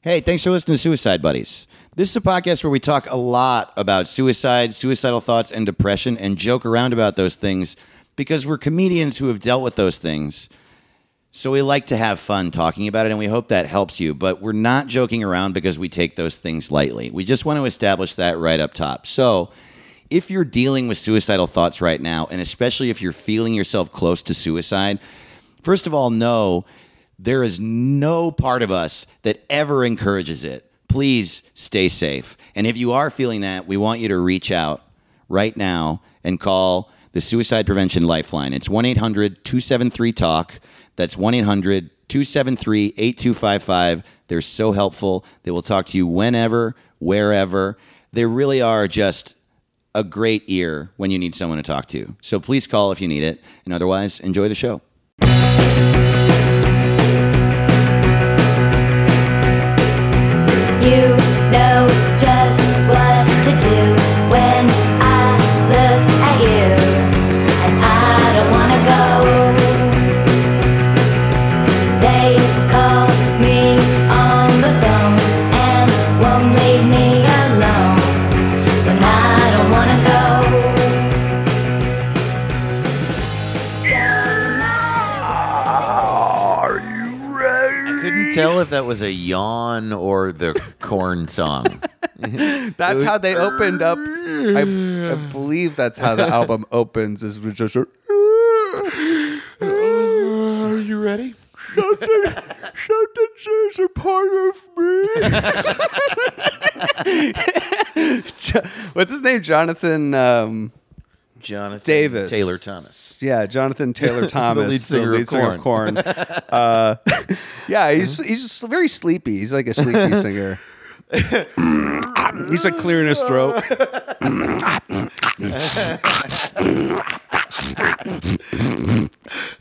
Hey, thanks for listening to Suicide Buddies. This is a podcast where we talk a lot about suicide, suicidal thoughts, and depression and joke around about those things because we're comedians who have dealt with those things. So we like to have fun talking about it, and we hope that helps you. But we're not joking around because we take those things lightly. We just want to establish that right up top. So if you're dealing with suicidal thoughts right now, and especially if you're feeling yourself close to suicide, first of all, know there is no part of us that ever encourages it. Please stay safe. And if you are feeling that, we want you to reach out right now and call the Suicide Prevention Lifeline. It's 1 800 273 TALK. That's 1 800 273 8255. They're so helpful. They will talk to you whenever, wherever. They really are just a great ear when you need someone to talk to. So please call if you need it. And otherwise, enjoy the show. You know just tell if that was a yawn or the Korn song. That's how they opened up. I, I believe that's how the album opens. Is with just. a- Are you ready? Something says a part of me. What's his name? Jonathan. Um, Jonathan Davis. Taylor Thomas. Yeah, Jonathan Taylor Thomas, the lead singer of of Korn. uh, yeah, he's he's very sleepy. He's like a sleepy singer. he's like clearing his throat.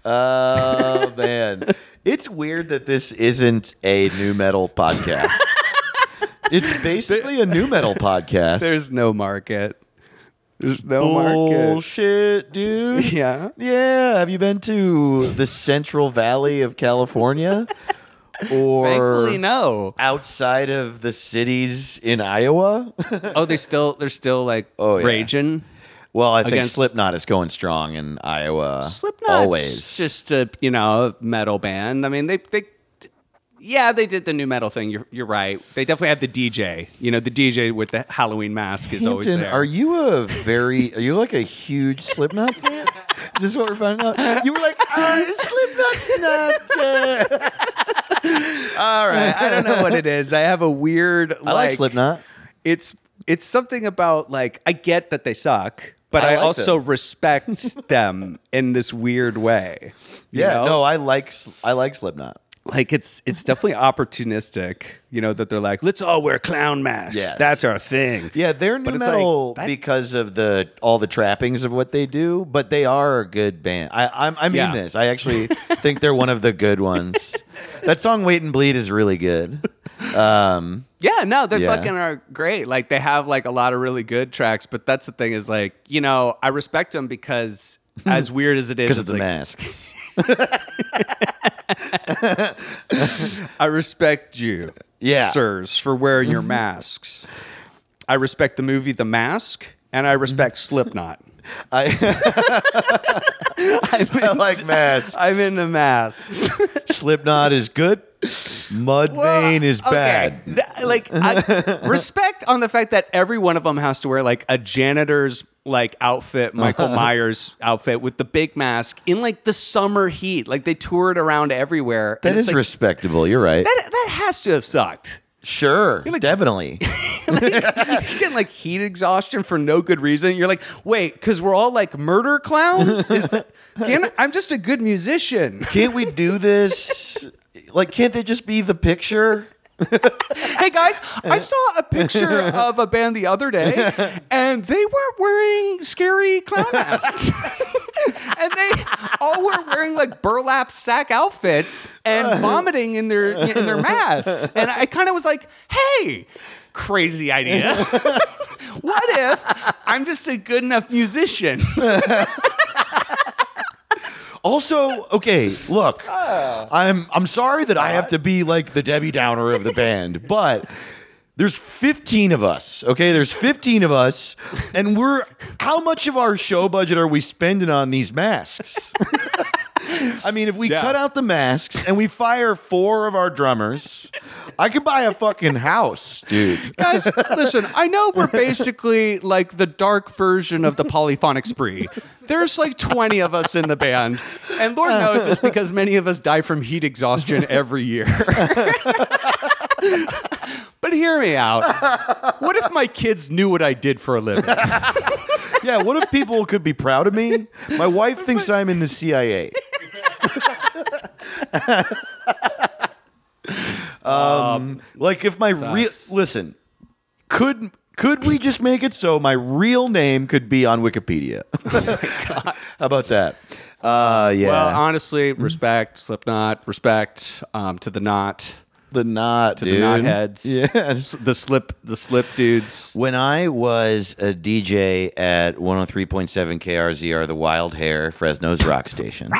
Oh man, it's weird that this isn't a nu metal podcast. it's basically a nu metal podcast. There's no market. There's no market. bullshit, dude. Yeah. Yeah. Have you been to the Central Valley of California? Or Thankfully, no. outside of the cities in Iowa? Oh, they still they're still like Oh, yeah. raging. well, I think Against- Slipknot is going strong in Iowa. Slipknot, always. just a you know metal band. I mean, they they. Yeah, they did the nu metal thing. You're, you're right. They definitely had the DJ. You know, the DJ with the Halloween mask is always Hampton, there. are you a very? Are you like a huge Slipknot fan? Is this what we're finding out? You were like, uh, Slipknot's not. Uh. All right. I don't know what it is. I have a weird. I like Slipknot. It's it's something about like I get that they suck, but I I, like also them. respect them in this weird way. you Yeah, know? no, I like I like Slipknot. Like it's it's definitely opportunistic. You know that they're like, let's all wear clown masks. Yes. That's our thing. Yeah, they're new like, metal that- because of the all the trappings of what they do, but they are a good band. I I'm, I mean Yeah. this. I actually think they're one of the good ones. That song "Wait and Bleed" is really good. Um, Yeah, no, they're Yeah. fucking are great. Like they have like a lot of really good tracks, but that's the thing is like, you know, I respect them because as weird as it is, because of it's the like, mask. I respect you, Yeah. sirs, for wearing your masks. I respect the movie The Mask, and I respect Slipknot. I, I'm I like masks. I'm into masks. Slipknot is good. Mudvayne is Okay, bad. th- like I, respect on the fact that every one of them has to wear like a janitor's like outfit, Michael Myers outfit with the big mask in like the summer heat. Like they toured around everywhere. That is like, respectable. You're right. that, that has to have sucked. Sure, like- definitely. You're getting like heat exhaustion for no good reason. You're like, wait, because we're all like murder clowns. Is that, can, I'm just a good musician. Can't we do this? Like, can't they just be the picture? hey guys, I saw a picture of a band the other day, and they weren't wearing scary clown masks. And they all were wearing like burlap sack outfits and vomiting in their in their masks. And I kind of was like, hey. Crazy idea. what if I'm just a good enough musician? Also, okay, look, oh. I'm I'm sorry that I have to be like the Debbie Downer of the band, but there's 15 of us. Okay, there's 15 of us, and we're how much of our show budget are we spending on these masks? I mean, if we Yeah. cut out the masks and we fire four of our drummers, I could buy a fucking house, dude. Guys, listen, I know we're basically like the dark version of the polyphonic spree. There's like 20 of us in the band, and Lord knows it's because many of us die from heat exhaustion every year. but hear me out. What if my kids knew what I did for a living? Yeah, what if people could be proud of me? My wife thinks I'm in the CIA. um, like if my real listen, could could we just make it so my real name could be on Wikipedia? How about that? Uh, yeah, Well, honestly, respect, Slipknot, respect um, to the knot, the knot, to dude. the knotheads, Yeah, the slip, the slip dudes. When I was a DJ at 103.7 KRZR, the Wild Hair, Fresno's rock station,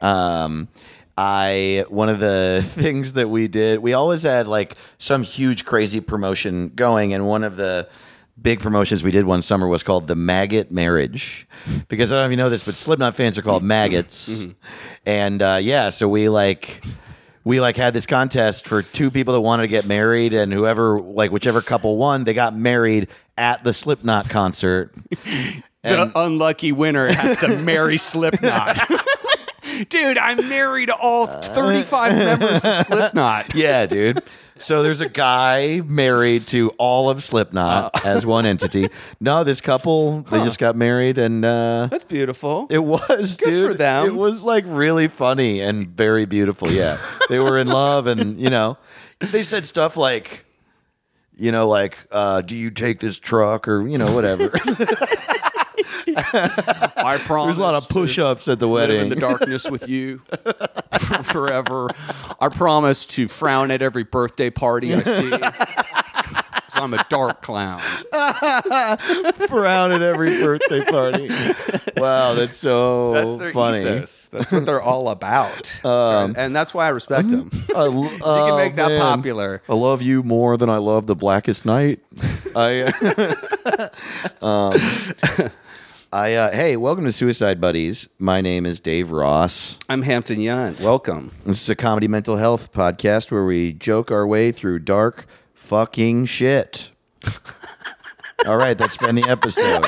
um, I one of the things that we did, we always had like some huge crazy promotion going, and one of the big promotions we did one summer was called the Maggot Marriage, because I don't know if you know this, but Slipknot fans are called maggots, and uh, yeah, so we like we like had this contest for two people that wanted to get married and whoever like whichever couple won they got married at the slipknot concert the unlucky winner has to marry Slipknot. Dude, I married all 35 members of Slipknot. yeah dude so there's a guy married to all of slipknot as one entity no this couple they just got married and uh That's beautiful. it was Good dude. for them. It was like really funny and very beautiful. Yeah, they were in love, and you know, they said stuff like, you know, like, uh, "Do you take this truck?" or you know, whatever. I promise. There's a lot of push-ups at the wedding Live in the darkness with you for forever. I promise to frown at every birthday party I see. 'Cause I'm a dark clown. Frown at every birthday party. Wow, that's so That's their funny. ethos. That's what they're all about. and that's why I respect them. I you oh, can make that popular. I love you more than I love the Blackest Night. I, um, I, uh, hey, welcome to Suicide Buddies. My name is Dave Ross. I'm Hampton Yount. Welcome. This is a comedy mental health podcast where we joke our way through dark fucking shit. All right, that's been the episode.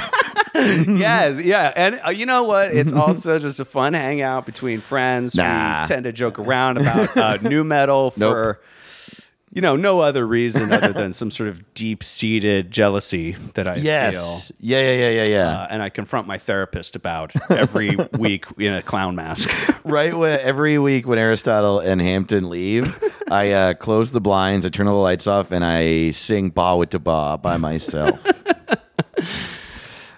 yes, yeah, and uh, you know what? It's also just a fun hangout between friends. Nah. We tend to joke around about uh, nu metal for, you know, no other reason other than some sort of deep-seated jealousy that I Yes. feel. Yeah, yeah, yeah, yeah, yeah. Uh, and I confront my therapist about every week in a clown mask. right when every week when Aristotle and Hampton leave, I uh, close the blinds, I turn all the lights off, and I sing "Ba with Ba" by myself.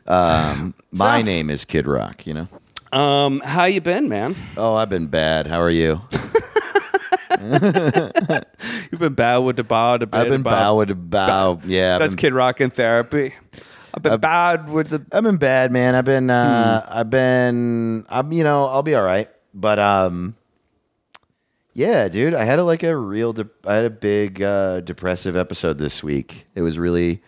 um, my name is Kid Rock. You know. Um, how you been, man? Oh, I've been bad. How are you? You've been bad with the bow, the bit I've been about- bow with bow. Yeah, I've That's been, Kid Rock in therapy. I've been bad with the. I've been bad, man. I've been, uh, Hmm. I've been, I'm, you know, I'll be all right. But, um, yeah, dude, I had a, like a real, de- I had a big, uh, depressive episode this week. It was really,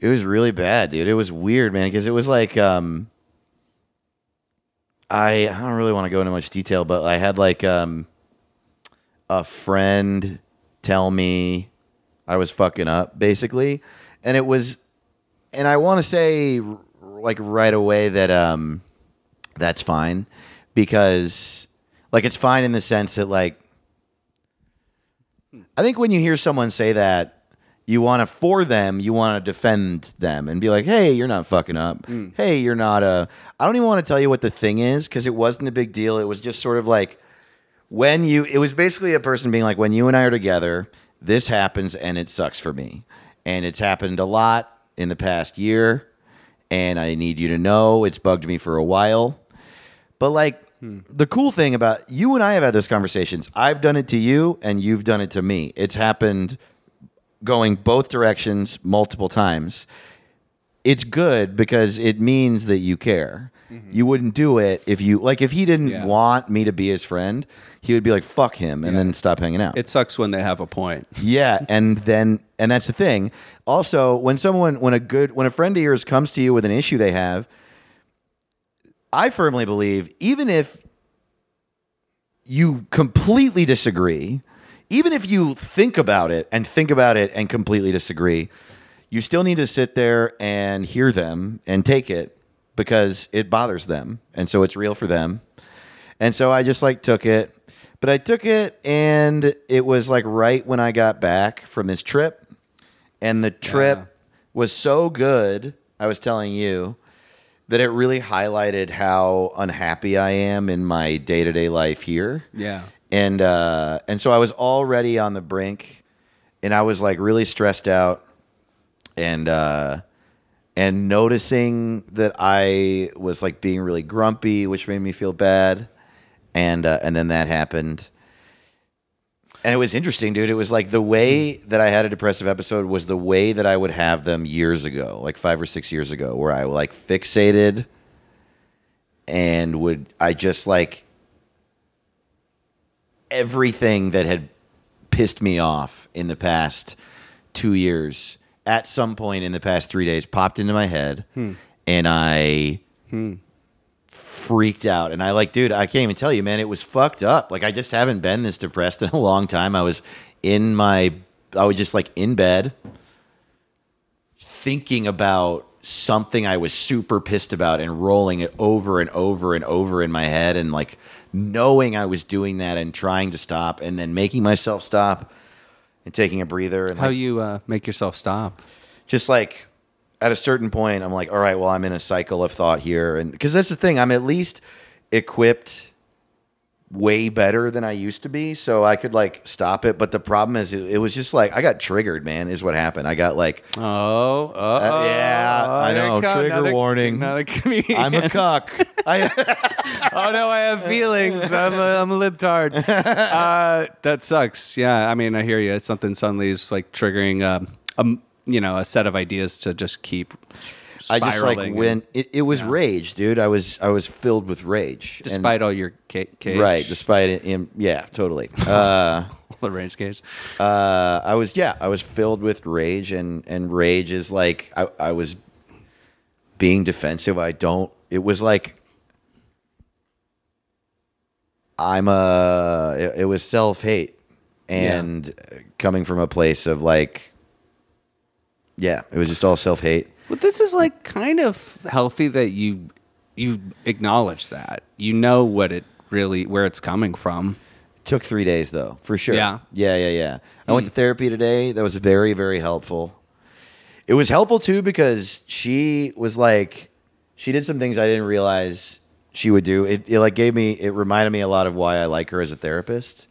it was really bad, dude. It was weird, man, because it was like, um, I, I don't really want to go into much detail, but I had like, um, a friend tell me I was fucking up, basically. And it was, and I want to say like right away that um that's fine because like it's fine in the sense that like I think when you hear someone say that you want to for them you want to defend them and be like hey you're not fucking up. Hey you're not a I don't even want to tell you what the thing is cuz it wasn't a big deal. It was just sort of like when you it was basically a person being like when you and I are together this happens and it sucks for me. And it's happened a lot in the past year and I need you to know it's bugged me for a while. But like the cool thing about you and I have had those conversations. I've done it to you and you've done it to me. It's happened going both directions multiple times. It's good because it means that you care. Mm-hmm. You wouldn't do it if you like if he didn't Yeah. want me to be his friend, he would be like fuck him and Yeah. then stop hanging out. It sucks when they have a point. Yeah, and then and that's the thing. Also, when someone when a good when a friend of yours comes to you with an issue they have, I firmly believe even if you completely disagree, even if you think about it and think about it and completely disagree, you still need to sit there and hear them and take it because it bothers them. And so it's real for them. And so I just like took it. But I took it and it was like right when I got back from this trip. And the trip Yeah. was so good, I was telling you, that it really highlighted how unhappy I am in my day to day life here. Yeah. And uh, and so I was already on the brink, and I was like really stressed out, and uh, and noticing that I was like being really grumpy, which made me feel bad, and uh, and then that happened. And it was interesting, dude. It was like the way that I had a depressive episode was the way that I would have them years ago, like five or six years ago, where I like fixated and would I just like everything that had pissed me off in the past two years at some point in the past three days popped into my head hmm. and I hmm. freaked out. And I like, dude, I can't even tell you, man, it was fucked up. Like I just haven't been this depressed in a long time. I was in my I was just like in bed thinking about something I was super pissed about and rolling it over and over and over in my head and like knowing I was doing that and trying to stop and then making myself stop and taking a breather and How like, you uh, make yourself stop? just like at a certain point I'm like all right well I'm in a cycle of thought here and because that's the thing I'm at least equipped way better than I used to be so I could like stop it but the problem is it, it was just like I got triggered man is what happened I got like Oh, uh, yeah, I know. Trigger warning. Another comedian. I'm a cuck I oh no, I have feelings. I'm a, I'm a libtard. Uh, that sucks. Yeah, I mean, I hear you. It's something suddenly is like triggering, um, um, you know, a set of ideas to just keep. I just like when it, it was Yeah. rage, dude. I was I was filled with rage, And- despite all your ca- cage, right, despite it. in- yeah, totally. Uh, the rage cage. uh, I was yeah, I was filled with rage, and and rage is like I, I was being defensive. I don't. It was like I'm a. It, it was self hate, and coming from a place of like, yeah, it was just all self hate. But this is like kind of healthy that you you acknowledge that you know what it really where it's coming from. Took three days though, for sure. Yeah. yeah, yeah, yeah. I went to mm. therapy today. That was very, very helpful. It was helpful too because she was like, she did some things I didn't realize she would do. It, it like gave me, it reminded me a lot of why I like her as a therapist.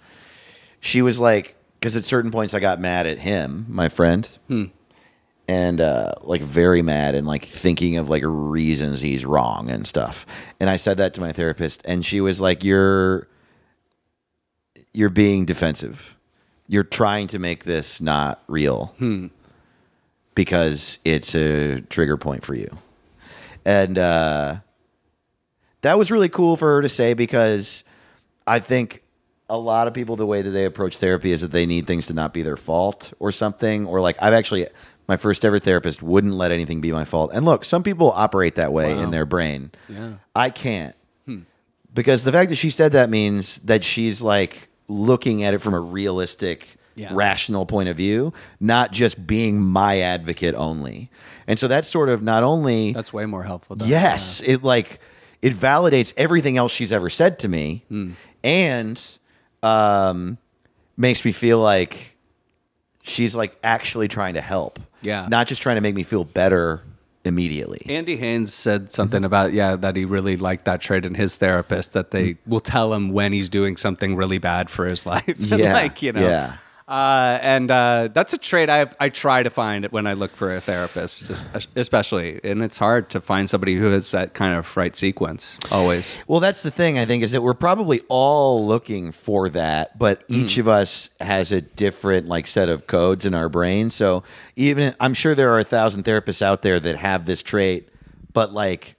She was like, because at certain points I got mad at him, my friend, hmm. And uh, like very mad and like thinking of like reasons he's wrong and stuff. And I said that to my therapist, and she was like, "You're." you're being defensive. You're trying to make this not real because it's a trigger point for you. And uh, that was really cool for her to say because I think a lot of people, the way that they approach therapy is that they need things to not be their fault or something. Or like, I've actually, my first ever therapist wouldn't let anything be my fault. And look, some people operate that way in their brain. Yeah. I can't because the fact that she said that means that she's like looking at it from a realistic Yeah. rational point of view not just being my advocate only and so that's sort of not only That's way more helpful. Yes it like it validates everything else she's ever said to me Hmm. and um makes me feel like she's like actually trying to help Yeah. not just trying to make me feel better immediately Andy Haynes said something mm-hmm. about yeah that he really liked that trait in his therapist that they mm. will tell him when he's doing something really bad for his life. Yeah, like you know, yeah. Uh, and uh, that's a trait I I try to find when I look for a therapist, especially, and it's hard to find somebody who has that kind of right sequence always. Well, that's the thing, I think, is that we're probably all looking for that, but each of us has a different like set of codes in our brain. So even I'm sure there are a thousand therapists out there that have this trait, but like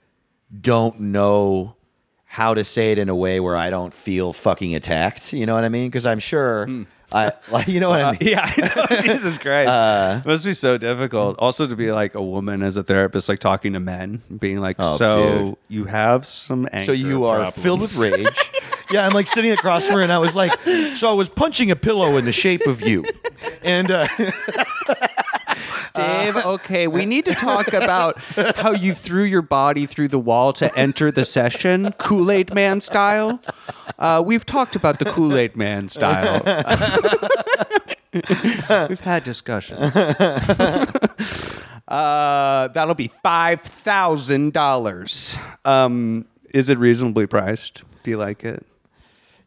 don't know how to say it in a way where I don't feel fucking attacked. You know what I mean? Because I'm sure I like you know what I mean. Yeah, I know. Jesus Christ, it must be so difficult. Also, to be like a woman as a therapist, like talking to men, being like, Oh, "So dude. you have some anger So you are problems." filled with rage. yeah, I'm like sitting across from her, and I was like, so I was punching a pillow in the shape of you, and uh, Dave, okay, we need to talk about how you threw your body through the wall to enter the session, Kool Aid Man style. Uh, we've talked about the Kool Aid Man style. we've had discussions. uh, that'll be five thousand dollars. Um, is it reasonably priced? Do you like it?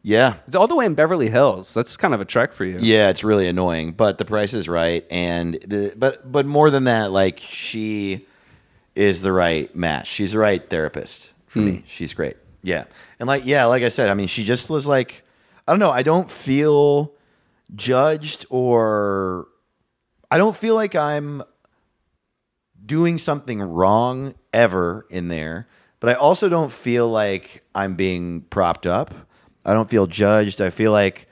Yeah, It's all the way in Beverly Hills. That's kind of a trek for you. Yeah, it's really annoying, but the price is right, and the, but but more than that, like she is the right match. She's the right therapist for hmm. me. She's great. Yeah, and like yeah, like I said, I mean, she just was like, I don't know, I don't feel judged or I don't feel like I'm doing something wrong ever in there, but I also don't feel like I'm being propped up. I don't feel judged. I feel like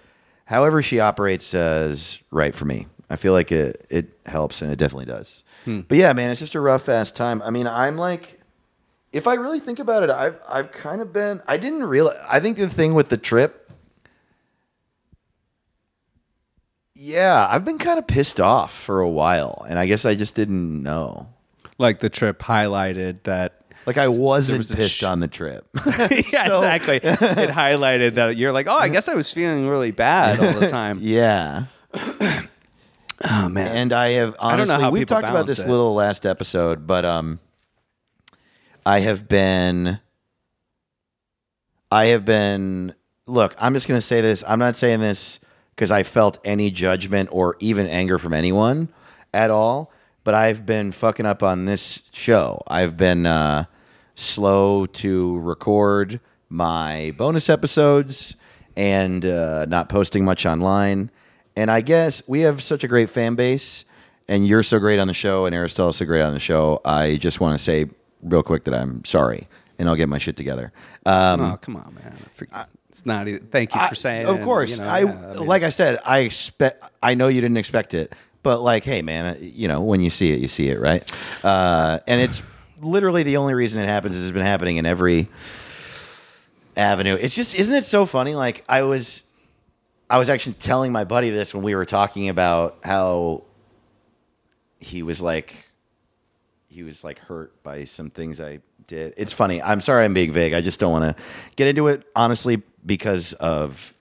however she operates uh, is right for me. I feel like it it helps and it definitely does. But yeah, man, it's just a rough ass time. I mean, I'm like if I really think about it, I've I've kind of been I didn't realize I think the thing with the trip Yeah, I've been kind of pissed off for a while, and I guess I just didn't know. Like the trip highlighted that Like I wasn't was pissed sh- on the trip. yeah, exactly. it highlighted that you're like, oh, I guess I was feeling really bad all the time. yeah. Oh man. And I have honestly we've talked about this it. little last episode, but um I have been I have been look, I'm just gonna say this. I'm not saying this because I felt any judgment or even anger from anyone at all, but I've been fucking up on this show. I've been uh slow to record my bonus episodes and uh, not posting much online. And I guess we have such a great fan base, and you're so great on the show, and Aristotle so great on the show. I just want to say real quick that I'm sorry, and I'll get my shit together. Um, oh come on, man. For- it's not. Thank you for saying. of it, course, you know, I, yeah, mean, like I said, I expect. I know you didn't expect it, but like, hey, man, uh, you know, when you see it, you see it, right? Uh, and it's literally the only reason it happens is it's been happening in every avenue. It's just, isn't it so funny? Like, I was, I was actually telling my buddy this when we were talking about how he was like, he was like hurt by some things I did. It's funny. I'm sorry I'm being vague. I just don't want to get into it honestly because of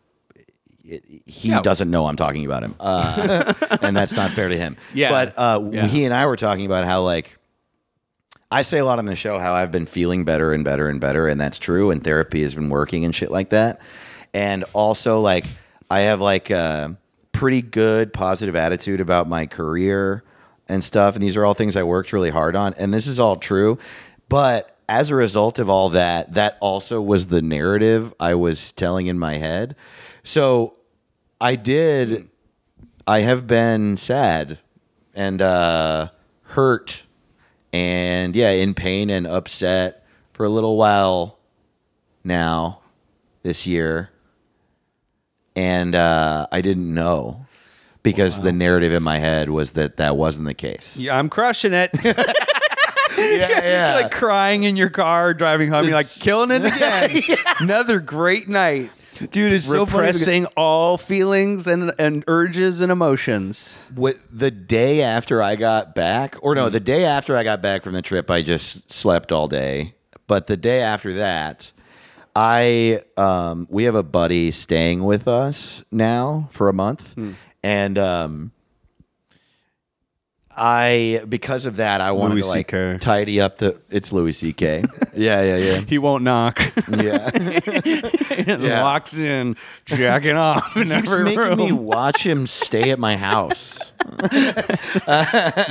it, he doesn't know I'm talking about him, uh, and that's not fair to him. Yeah. But uh, Yeah. he and I were talking about how like I say a lot on the show how I've been feeling better and better and better, and that's true. And therapy has been working and shit like that. And also, like, I have like a pretty good positive attitude about my career and stuff. And these are all things I worked really hard on. And this is all true. But as a result of all that, that also was the narrative I was telling in my head. So I did, I have been sad and uh, hurt and yeah, in pain and upset for a little while now this year. And uh, I didn't know because the narrative in my head was that that wasn't the case. Yeah, I'm crushing it. yeah, yeah. like crying in your car, driving home. You're like killing it again. Another great night. Dude, it's so funny. Repressing all feelings and, and urges and emotions. What the day after I got back, or no, the day after I got back from the trip, I just slept all day. But the day after that, I um, we have a buddy staying with us now for a month, and um, I because of that I wanted Louis to like CK. tidy up the. It's Louis C.K. yeah, yeah, yeah, He won't knock. yeah. Yeah. Walks in, jacking off in Keeps every making room. me watch him stay at my house.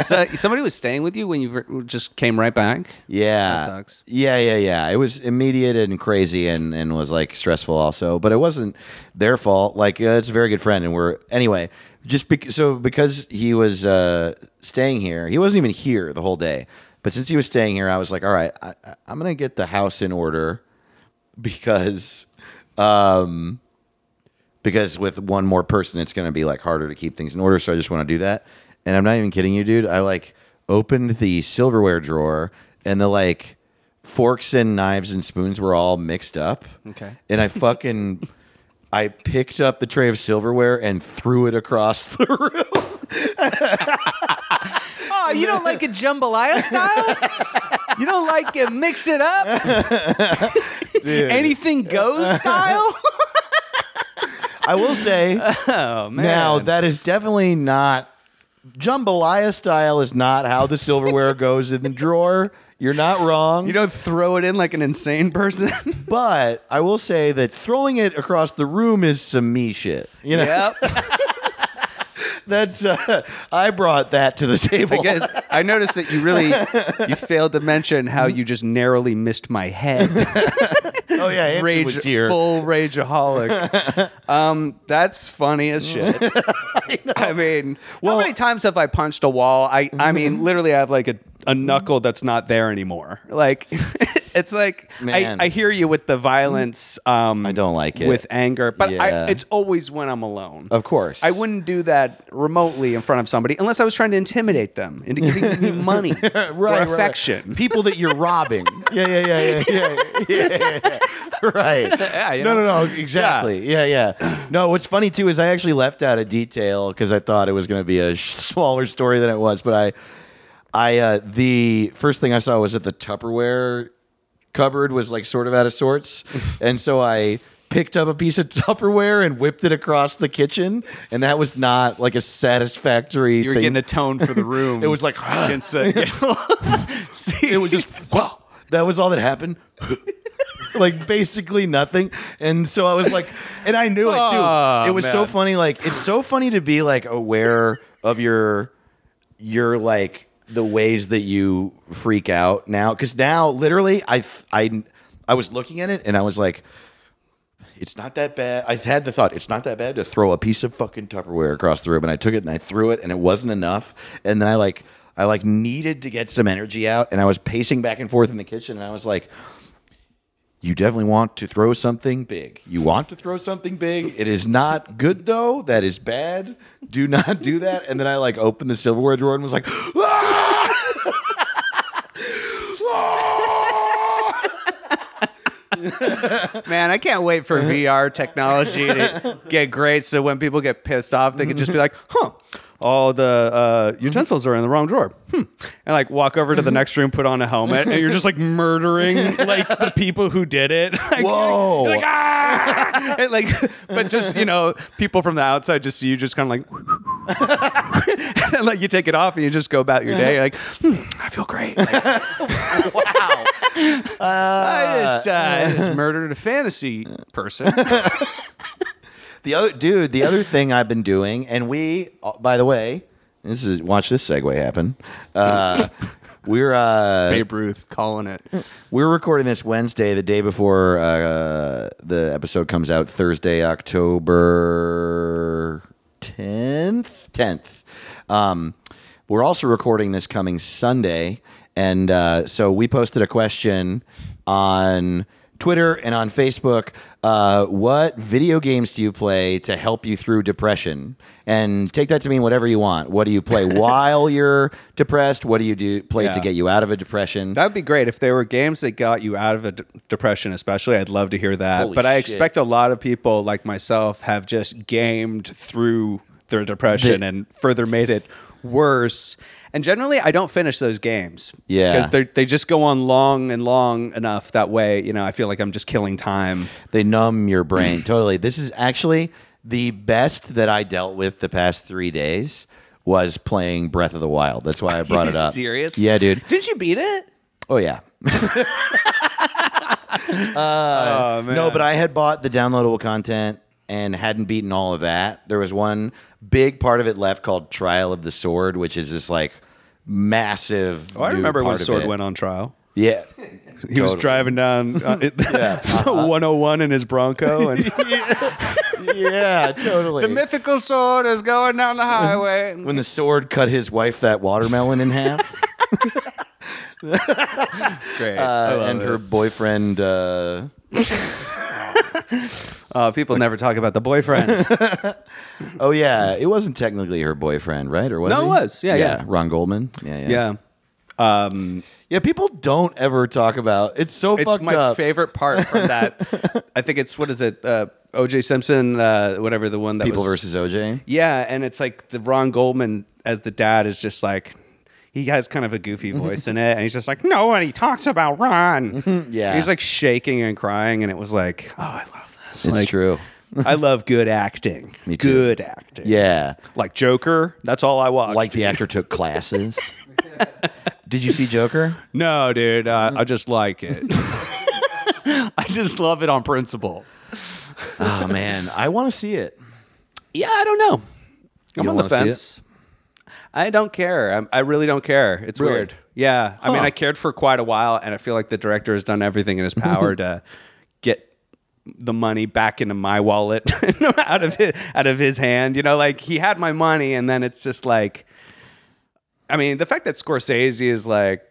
So, somebody was staying with you when you ver- just came right back. Yeah, That sucks. Yeah, yeah, yeah. It was immediate and crazy, and and was like stressful also. But it wasn't their fault. Like uh, it's a very good friend, and we're anyway. Just bec- so because he was uh, staying here, he wasn't even here the whole day. But since he was staying here, I was like, all right, I, I'm gonna get the house in order because, um, because with one more person, it's gonna be like harder to keep things in order. So I just want to do that. And I'm not even kidding you, dude. I like opened the silverware drawer, and the like forks and knives and spoons were all mixed up. Okay. And I fucking. I picked up the tray of silverware and threw it across the room. Oh, you don't like a jambalaya style? you don't like it mix it up? Anything goes style? I will say oh man. now that is definitely not jambalaya style. Is not how the silverware goes in the drawer. You're not wrong. you don't throw it in like an insane person. but I will say that throwing it across the room is some me shit. You know, yep. that's uh, I brought that to the table. Because I noticed that you really you failed to mention how you just narrowly missed my head. oh yeah, Anthony rage was here. full rageaholic. um, that's funny as shit. I, mean, how many times have I punched a wall? I I mean, literally, I have like a, a knuckle that's not there anymore. Like, it's like I, Man. I hear you with the violence. Um, I don't like it. with anger, but Yeah. I, it's always when I'm alone. Of course. I wouldn't do that remotely in front of somebody unless I was trying to intimidate them into giving me money right, or affection. People that you're robbing. yeah, yeah, yeah, yeah, yeah, yeah, yeah, yeah. Right. Yeah, you no, no, no. Exactly. Yeah. yeah, No, what's funny too is I actually left out a detail because I thought it was going to be a sh- smaller story than it was. But I, I, uh, the first thing I saw was that the Tupperware cupboard was like sort of out of sorts, and so I picked up a piece of Tupperware and whipped it across the kitchen, and that was not like a satisfactory. You were thing. getting a tone for the room. It was like a- it was just whoa. That was all that happened. like basically nothing. And so I was like, and I knew it too. Oh, it was so funny. Like it's so funny to be like aware of your your like the ways that you freak out now. Because now, literally, I I I was looking at it and I was like. It's not that bad. I had the thought, it's not that bad to throw a piece of fucking Tupperware across the room. And I took it and I threw it and it wasn't enough. And then I like, I like needed to get some energy out. And I was pacing back and forth in the kitchen and I was like, you definitely want to throw something big. You want to throw something big. It is not good though. That is bad. Do not do that. And then I like opened the silverware drawer and was like, "Ah!" Man, I can't wait for VR technology to get great. So when people get pissed off, they can just be like, "Huh." All the uh, utensils are in the wrong drawer. Hmm. And like walk over to the next room, put on a helmet, and you're just like murdering like the people who did it. Like, Whoa. you're like ah! And, like, but just you know, people from the outside just see you just kind of like, and like you take it off and you just go about your day. You're like, hmm, I feel great. Like, wow. I just, uh, I just murdered a fantasy person. The other dude, the other thing I've been doing, and we, uh, by the way, this is watch this segue happen. Uh, we're uh, Babe Ruth calling it. we're recording this Wednesday, the day before uh, the episode comes out, Thursday, October tenth. Tenth. Um, we're also recording this coming Sunday, and uh, so we posted a question on Twitter and on Facebook. Uh, what video games do you play to help you through depression? And take that to mean whatever you want. What do you play while you're depressed? What do you do play to get you out of a depression? That would be great if there were games that got you out of a d- depression, especially. I'd love to hear that. Holy but I expect a lot of people like myself have just gamed through their depression The- and further made it worse. And generally, I don't finish those games. Yeah. because they they just go on long and long enough. That way, you know, I feel like I'm just killing time. they numb your brain totally this is actually the best that i dealt with the past three days was playing Breath of the Wild. That's why I brought it up. serious? Yeah, dude. Didn't you beat it? Oh yeah. oh man. No, but I had bought the downloadable content and hadn't beaten all of that. There was one big part of it left called Trial of the Sword, which is this like massive. Oh, I new remember when part of Sword went on trial. Yeah. He was driving down uh, it- 101 in his Bronco, and yeah, totally. the mythical sword is going down the highway. when the sword cut his wife that watermelon in half, Great. I uh, love and it. her boyfriend. Uh, Uh, people never talk about the boyfriend. oh yeah, it wasn't technically her boyfriend, right? Or was No, it he? was. Yeah, yeah. Ron Goldman. Yeah, yeah, yeah. Um, Yeah, people don't ever talk about. It's so it's fucked my up. favorite part from that. I think it's what is it? Uh, O.J. Simpson, uh, whatever the one that People was, versus OJ. Yeah, and it's like the Ron Goldman as the dad is just like he has kind of a goofy voice in it, and he's just like nobody talks about Ron. Yeah. he's like shaking and crying, and it was like, oh, I love this. It's Like, true. I love good acting. Me too. Good acting. Yeah, like Joker. That's all I watched. like the actor took classes. Did you see Joker? no, dude, uh, I just like it. I just love it on principle. Oh man, I want to see it. Yeah, I don't know. I'm on the fence. I don't care. I'm, I really don't care. It's Really? weird. Yeah. I mean, I cared for quite a while, and I feel like the director has done everything in his power to get the money back into my wallet out of his, out of his hand. You know, like he had my money, and then it's just like, I mean, the fact that Scorsese is like,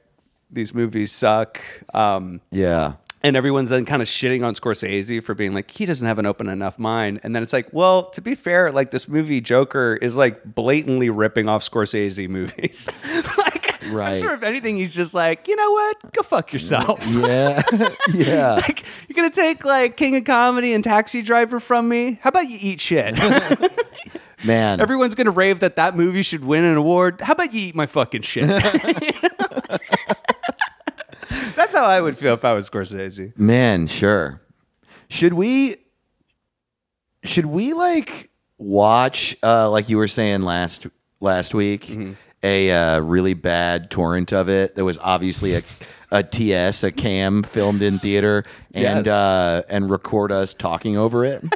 these movies suck. Um, Yeah. And everyone's then kind of shitting on Scorsese for being like he doesn't have an open enough mind. And then it's like, well, to be fair, like this movie Joker is like blatantly ripping off Scorsese movies. like, I'm Right. sure if anything, he's just like, you know what, go fuck yourself. Yeah. yeah. like you're gonna take like King of Comedy and Taxi Driver from me. How about you eat shit? Man. Everyone's gonna rave that that movie should win an award. How about you eat my fucking shit? How I would feel if I was Scorsese. Man, sure. Should we should we like watch uh like you were saying last last week Mm-hmm. a uh, really bad torrent of it that was obviously a a TS, a cam filmed in theater and Yes. uh and record us talking over it.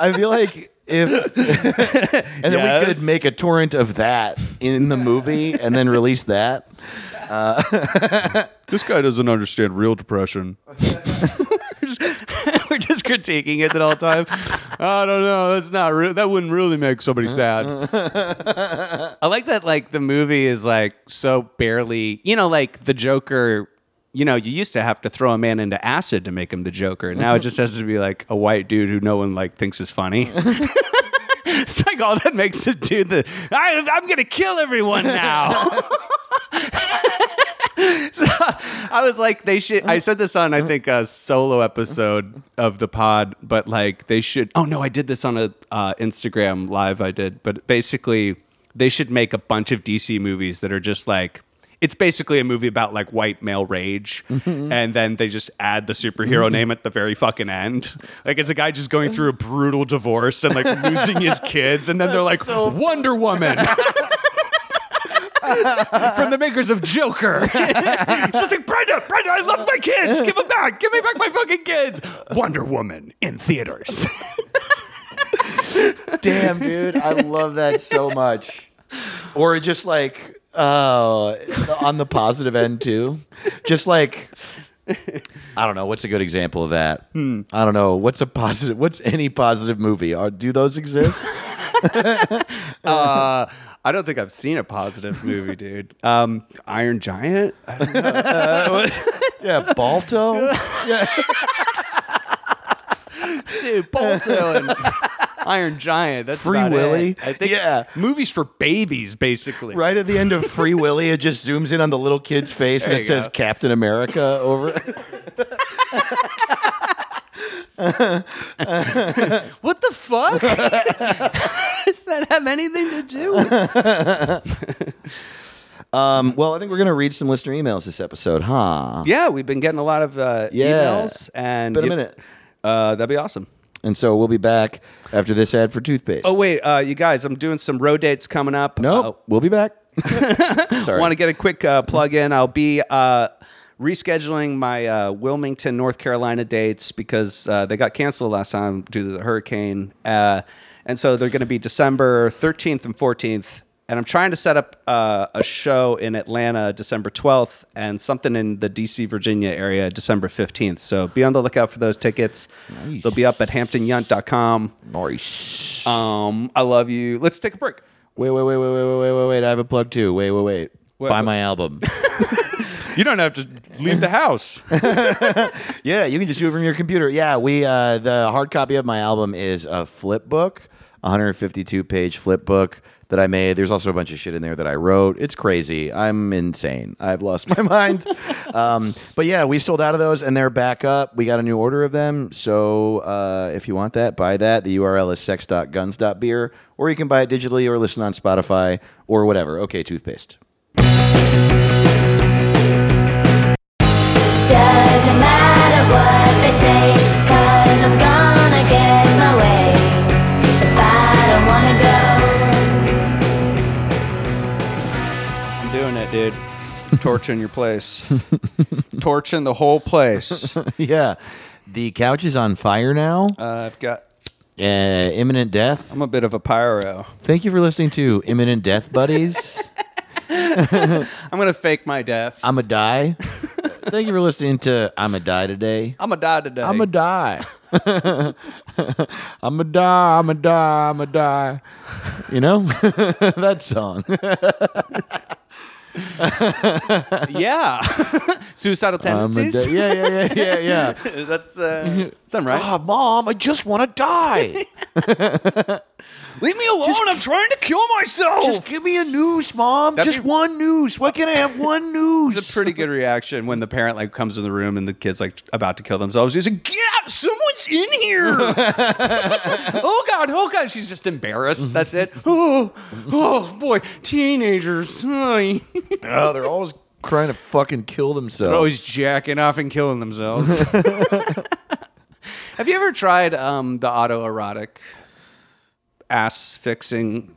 I feel like if and then we could make a torrent of that in the movie and then release that. Uh, this guy doesn't understand real depression. we're, just, we're just critiquing it the whole time. I don't know. That's not real. That wouldn't really make somebody sad. I like that. Like the movie is like so barely. You know, like the Joker. You know, you used to have to throw a man into acid to make him the Joker. Now it just has to be like a white dude who no one like thinks is funny. it's like all that makes it do the. I, I'm gonna kill everyone now. I was like, they should. I said this on, I think, a solo episode of the pod, but like, they should. Oh no, I did this on a uh, Instagram live. I did, but basically, they should make a bunch of DC movies that are just like. It's basically a movie about like white male rage, and then they just add the superhero name at the very fucking end. Like it's a guy just going through a brutal divorce and like losing his kids, and then they're like Wonder Woman. from the makers of Joker. She's like, Brenda, Brenda, I love my kids. Give them back. Give me back my fucking kids. Wonder Woman in theaters. Damn, dude, I love that so much. Or just like uh on the positive end too. Just like I don't know, what's a good example of that? Hmm. I don't know. What's a positive what's any positive movie? Are, do those exist? uh, I don't think I've seen a positive movie, dude. Um, Iron Giant. I don't know. Uh, yeah, Balto. dude, Balto and Iron Giant. That's Free about Willy? It. I think Yeah. movies for babies, basically. Right at the end of Free Willy, it just zooms in on the little kid's face There and it you says go. Captain America over it. What the fuck? Does that have anything to do with Um, well, I think we're gonna read some listener emails this episode, huh? Yeah, we've been getting a lot of uh, Yeah. emails, and Been a you- minute. Uh, that'd be awesome. And so we'll be back after this ad for toothpaste. Oh wait, uh, you guys, I'm doing some road dates coming up. Nope. We'll be back. Sorry. want to get a quick uh, plug in. I'll be uh, rescheduling my uh, Wilmington, North Carolina dates because uh, they got canceled last time due to the hurricane. Uh, and so they're going to be December 13th and 14th. And I'm trying to set up uh, a show in Atlanta December 12th and something in the DC, Virginia area December 15th. So be on the lookout for those tickets. Nice. They'll be up at hamptonyount.com. Nice. Um, I love you. Let's take a break. Wait, wait, wait, wait, wait, wait, wait, wait. I have a plug too. Wait, wait, wait. wait Buy wait. my album. You don't have to leave the house. yeah, you can just do it from your computer. Yeah, we uh, the hard copy of my album is a flip book, 152 page flip book that I made. There's also a bunch of shit in there that I wrote. It's crazy. I'm insane. I've lost my mind. Um, but yeah, we sold out of those and they're back up. We got a new order of them. So uh, if you want that, buy that. The URL is sex.guns.beer, or you can buy it digitally or listen on Spotify or whatever. Okay, toothpaste. Doesn't matter what they say, cause I'm gonna get my way. If I don't wanna go, I'm doing it, dude. Torching your place. Torching the whole place. Uh, yeah. The couch is on fire now. I've got. Uh, imminent death. I'm a bit of a pyro. Thank you for listening to Imminent Death Buddies. I'm gonna fake my death. I'm a die. Thank you for listening to I'm a die today. I'm gonna die today. I'm a die. I'm a die. I'm a die. I'm a die. You know that song. yeah. Suicidal I'm a tendencies. di- yeah, yeah, yeah, yeah, yeah. That's uh, that's right. Ah, mom, I just want to die. Leave me alone. I'm trying to kill myself. Just give me a noose, mom. That'd just be- one noose. Why can't I have one noose? It's a pretty good reaction when the parent like comes in the room and the kid's like about to kill themselves. He's like, "Get out! Someone's in here!" oh god! Oh god! She's just embarrassed. That's it. Oh, oh boy! Teenagers. Oh, they're always trying to fucking kill themselves. They're always jacking off and killing themselves. Have you ever tried um, the autoerotic ass fixing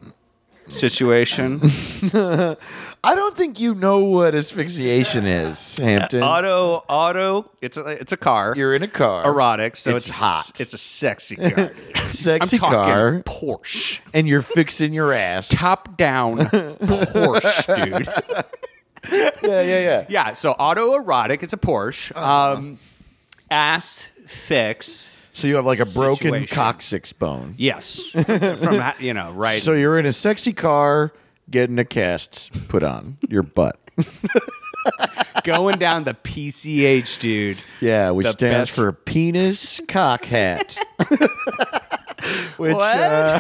situation? I don't think you know what asphyxiation is, Hampton. auto, auto. It's a it's a car. You're in a car. erotic, so It's it's, hot. It's a sexy car. Sexy I'm talking car. Porsche, and you're fixing your ass. top down Porsche, dude. Yeah, yeah, yeah. Yeah, so auto erotic. It's a Porsche. Uh-huh. Um, ass fix. So you have like a broken Situation. coccyx bone. Yes, from you know right. So you're in a sexy car getting a cast put on your butt. going down the PCH, dude. Yeah, which stands best- for penis cock hat. which What? uh,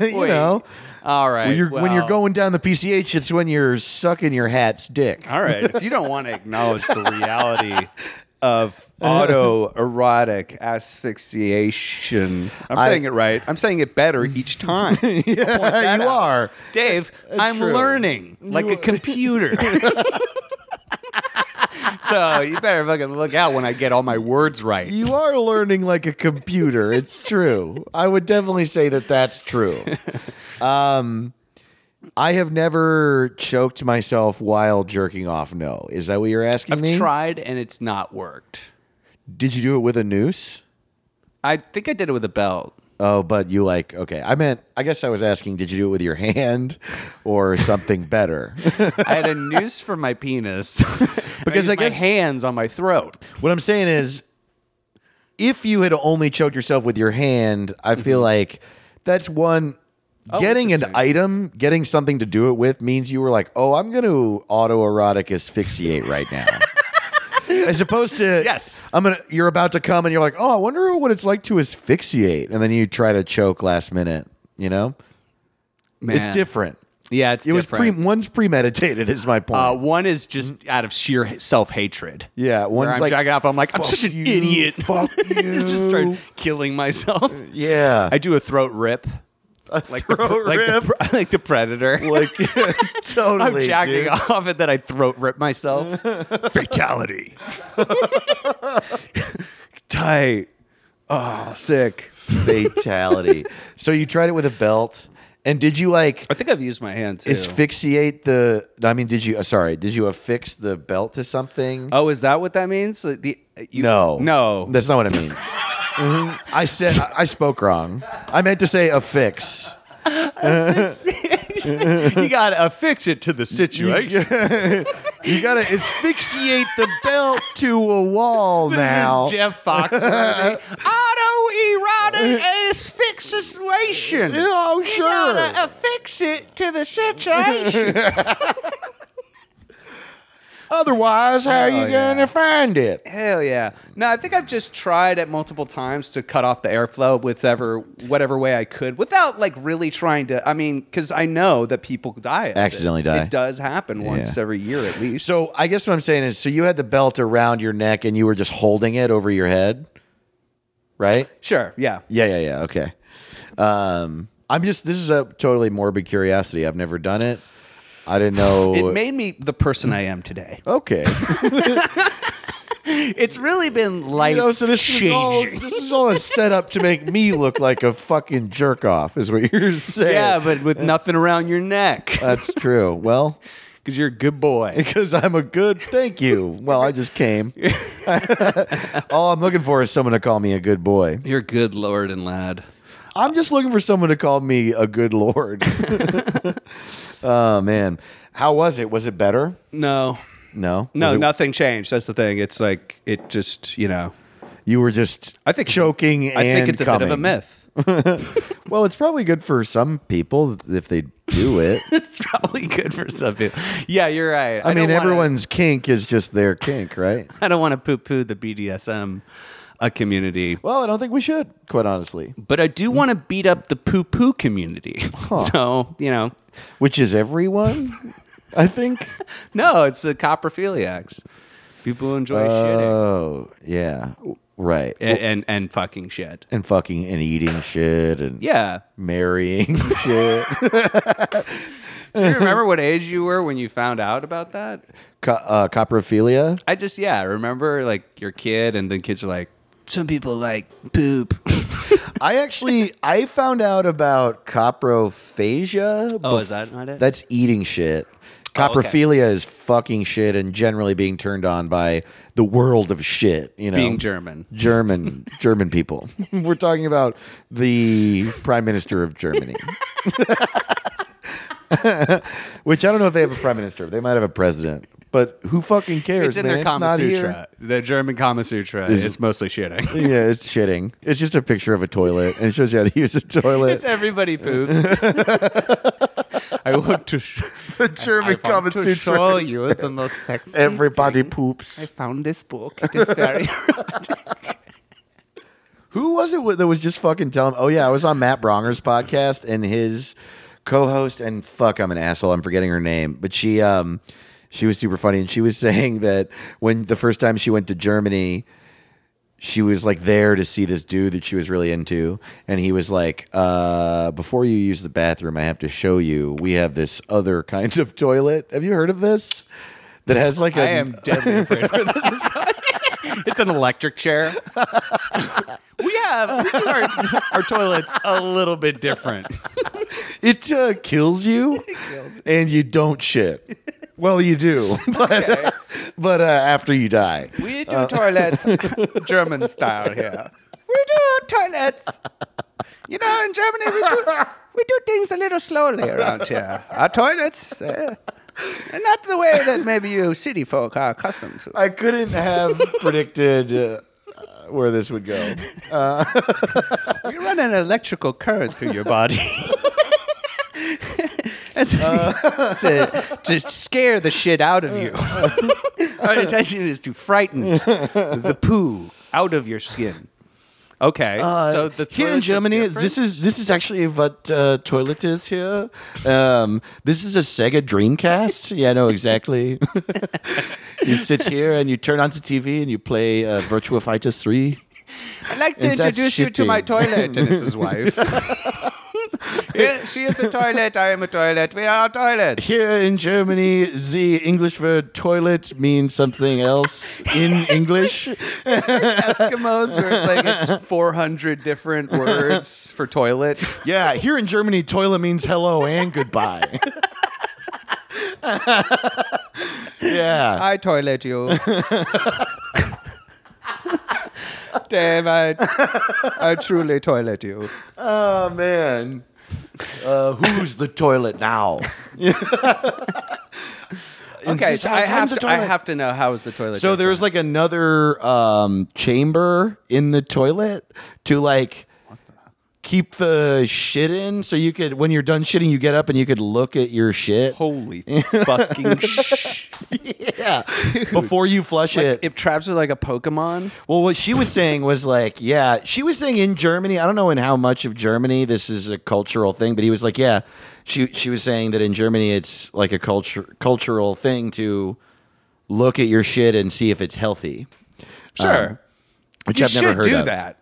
you Wait. know, All right. when you're when you're going down the PCH, it's when you're sucking your hat's dick. All right. If you don't want to acknowledge the reality of autoerotic asphyxiation, I'm I- saying it right. I'm saying it better each time. yeah, you are. Dave, I'm true. learning like a computer. so you better fucking look out when I get all my words right. You are learning like a computer. It's true. I would definitely say that that's true. Um, I have never choked myself while jerking off. No, is that what you're asking I've me? tried and it's not worked. Did you do it with a noose? I think I did it with a belt. Oh, but you like okay. I meant. I guess I was asking. Did you do it with your hand or something better? I had a noose for my penis Because I, I used my hands on my throat. what I'm saying is, if you had only choked yourself with your hand, I feel mm-hmm. like that's one. Getting an item, getting something to do it with means you were like, oh, I'm going to autoerotic asphyxiate right now. As opposed to Yes. I'm gonna. You're about to come, and you're like, "Oh, I wonder what it's like to asphyxiate," and then you try to choke last minute. You know, it's different. Yeah, it's It was pre. different. One's premeditated. Is my point. uh, one is just out of sheer self hatred. yeah, one's I'm like, jacking off. I'm like, I'm such an you, idiot. Fuck you. just start killing myself. yeah, I do a throat rip. Like the, like. The, like the predator. like totally. I'm jacking dude. off and then I throat rip myself. Fatality. Tight. Oh, sick. Fatality. so you tried it with a belt, and did you like I think I've used my hand too. asphyxiate the? I mean, did you? uh, Sorry, did you affix the belt to something? oh, is that what that means? The you, no, no. that's not what it means. Mhm. I said I, spoke wrong. I meant to say affix. you gotta affix it to the situation. You gotta asphyxiate the belt to a wall this now. Is Jeff Foxworthy. Autoerotic asphyxiation. Oh, sure. affix it to the situation. Otherwise, how are you yeah. gonna find it? Hell yeah. No, I think I've just tried it multiple times to cut off the airflow with ever whatever way I could without like really trying to I mean, because I know that people die. of it. Accidentally die. It does happen once Yeah. every year at least. So I guess what I'm saying is, so you had the belt around your neck and you were just holding it over your head, right? Sure, yeah. Yeah, yeah, yeah. Okay. Um, I'm just. This is a totally morbid curiosity. I've never done it. I didn't know. It made me the person I am today. okay. It's really been life You know, so this is all changing. this is all a setup to make me look like a fucking jerk off, is what you're saying. Yeah, but with nothing around your neck that's true. Well, because you're a good boy. because I'm a good. Thank you. Well, I just came. all I'm looking for is someone to call me a good boy. You're a good lord and lad. I'm just looking for someone to call me a good lord. oh man, how was it? Was it better? No, No, no, it- nothing changed. That's the thing. It's like it just you know. You were just I think choking. I think it's a bit of a myth. Well, it's probably good for some people if they do it. it's probably good for some people. Yeah, you're right. I, mean, don't wanna- everyone's kink is just their kink, right? I don't want to poo-poo the BDSM uh, community, Well, I don't think we should, quite honestly. but I do want to beat up the poo-poo community. So you know, Which is everyone, I think. no, it's the coprophiliacs. People who enjoy shitting Oh, yeah, right. and, and and fucking shit. and fucking and eating shit and Yeah. marrying shit. Do you remember what age you were when you found out about that? Co- uh, coprophilia. I just yeah, I remember like your kid and then kids are like, some people like poop. I actually I found out about coprophagia. Oh, is that not it? That's eating shit. Oh, okay. Coprophilia is fucking shit and generally being turned on by the world of shit. You know, Being German. German German people. We're talking about the prime minister of Germany. Which I don't know if they have a prime minister. They might have a president. But who fucking cares, It's in man? their Kama. Sutra. The German Kama Sutra. Is- it's mostly shitting. Yeah, it's shitting. It's just a picture of a toilet, and it shows you how to use a toilet. It's everybody poops. I want to. Sh- the German I want to show you the most sexy. Everybody thing. poops. I found this book. It is very. Who was it that was just fucking telling? Oh yeah, I was on Matt Braunger's podcast, and his co-host, and fuck, I'm an asshole. I'm forgetting her name, but she, um, she was super funny, and she was saying that when the first time she went to Germany, she was like there to see this dude that she was really into, and he was like, uh, "Before you use the bathroom, I have to show you. We have this other kind of toilet. Have you heard of this? That has like a I am deadly afraid where this is it's an electric chair. we have we do our, our toilets a little bit different. It uh, kills you, and you don't shit. Well, you do, but but uh, after you die. We do toilets German style here. We do toilets. You know, in Germany we do we do things a little slowly around here. Our toilets, uh, not the way that maybe you city folk are accustomed to. I couldn't have predicted uh, where this would go. We run an electrical current through your body. It's- to, to scare the shit out of you. Our intention is to frighten the poo out of your skin. Okay, so the Uh, here in toilets are Germany, different? this is this is actually what uh, toilet is here. Um, this is a Sega Dreamcast. Yeah, I know exactly. you sit here and you turn on the TV and you play uh, Virtua Fighter Three. I'd like to that introduce you to my shitty? toilet, and it's his wife. Yeah, she is a toilet. I am a toilet. We are a toilet. Here in Germany, the English word toilet means something else in English. Eskimos, where it's like it's 400 different words for toilet. Yeah, here in Germany, toilet means hello and goodbye. yeah. I toilet you. Dave, I, I truly toilet you. Oh man. Uh, who's the toilet now? Okay, so I have to. I have to know how is the toilet. So there's like another um, chamber in the toilet to like keep the shit in. So you could, when you're done shitting, you get up and you could look at your shit. holy fucking sh- Yeah, before you flush like, it. it traps it like a Pokemon. Well, what she was saying was like, yeah, she was saying in Germany. I don't know in how much of Germany this is a cultural thing, but he was like, yeah, she she was saying that in Germany it's like a culture cultural thing to look at your shit and see if it's healthy, Sure, um, which you I've never should heard do of. that.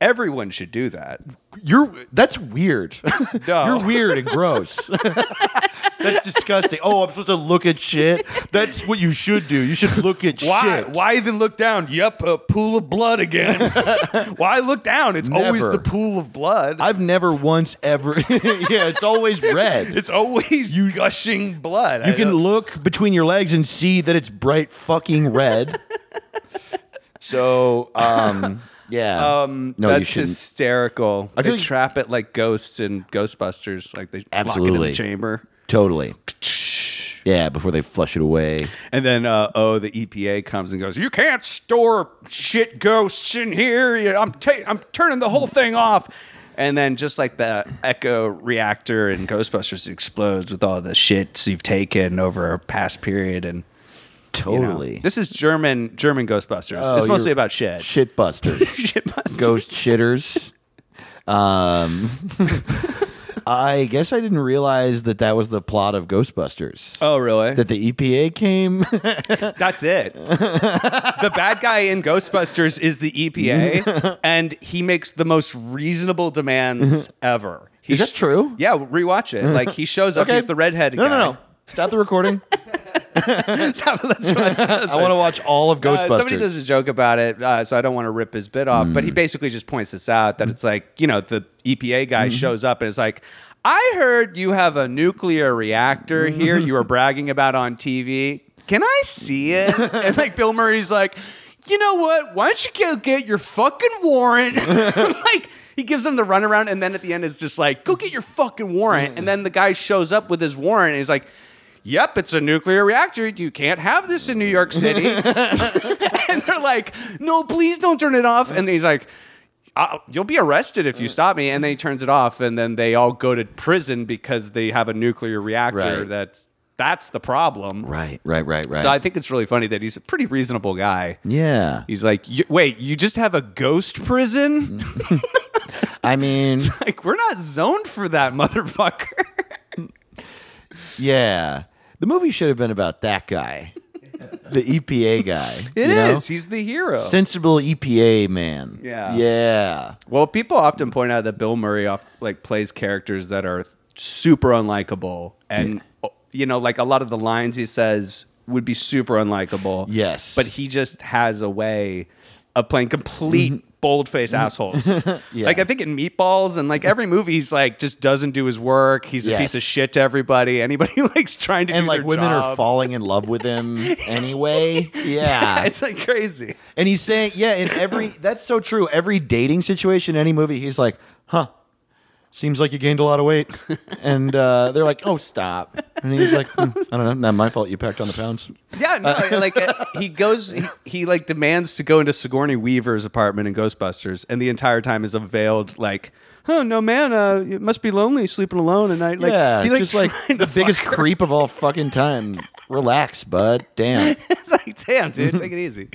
Everyone should do that. You're that's weird. No. You're weird and gross. that's disgusting. Oh, I'm supposed to look at shit. That's what you should do. You should look at Why? shit. Why even look down? Yep, a pool of blood again. Why look down? It's always Never. the pool of blood. I've never once ever. yeah, it's always red. it's always you, gushing blood. You can look between your legs and see that it's bright fucking red. so, um, yeah. Um, no, you that's shouldn't. hysterical. I they like- trap it like ghosts in Ghostbusters, like they lock it in Absolutely. the chamber. Totally. Yeah, before they flush it away. And then, uh, oh, the EPA comes and goes. You can't store shit ghosts in here. You- I'm ta- I'm turning the whole thing off. And then, just like the Echo reactor in Ghostbusters explodes with all the shits you've taken over a past period, and you know. Totally. this is German German Ghostbusters. Oh, it's mostly you're- about shit. Shit busters. Shitbusters. Ghost shitters. Um, I guess I didn't realize that that was the plot of Ghostbusters. Oh, really? That the EPA came. That's it. the bad guy in Ghostbusters is the EPA, and he makes the most reasonable demands ever. He Is that true? Yeah, rewatch it. Like he shows up. Okay. He's the redhead no, guy. no, no. Stop the recording. Let's watch, let's I want to watch all of Uh, Ghostbusters. somebody does a joke about it, uh, so I don't want to rip his bit off. But Mm. he basically just points this out that it's like you know the EPA guy Mm-hmm. shows up and it's like, I heard you have a nuclear reactor Mm-hmm. here. You were bragging about on TV. Can I see it? and like Bill Murray's like, you know what? Why don't you go get your fucking warrant? like. He gives him the runaround, and then at the end is just like, "Go get your fucking warrant." And then the guy shows up with his warrant, and he's like, "Yep, it's a nuclear reactor. You can't have this in New York City." and they're like, "No, please don't turn it off." And he's like, "Uh, "You'll be arrested if you stop me." And then he turns it off, and then they all go to prison because they have a nuclear reactor. Right. That's that's the problem. Right, right, right, right. So I think it's really funny that he's a pretty reasonable guy. yeah. He's like, "Y- "Wait, you just have a ghost prison? I mean, like we're not zoned for that, motherfucker." yeah. The movie should have been about that guy, the EPA guy. It you is. know? He's the hero. sensible EPA man. Yeah. Yeah. Well, people often point out that Bill Murray off, like plays characters that are super unlikable, and you know, like a lot of the lines he says would be super unlikable. Yes. but he just has a way of playing complete mm-hmm. Bold-faced mm. assholes. Yeah. Like I think in Meatballs and like every movie, he's like just doesn't do his work. He's a piece of shit to everybody. Anybody likes trying to And do like women are falling in love with him anyway. Yeah. It's like crazy. and he's saying, yeah, in every that's so true. Every dating situation, any movie, he's like, huh. Seems like you gained a lot of weight, and uh, they're like, "Oh, stop!" And he's like, "Hmm, "I don't know, not my fault. You packed on the pounds." Yeah, no, like uh, he goes, he, he like demands to go into Sigourney Weaver's apartment in Ghostbusters, and the entire time is a veiled like, oh no man, uh, it must be lonely sleeping alone at night. Like, yeah, he, like, just like the biggest her. creep of all fucking time. Relax, bud. Damn. It's like, damn, dude, take it easy.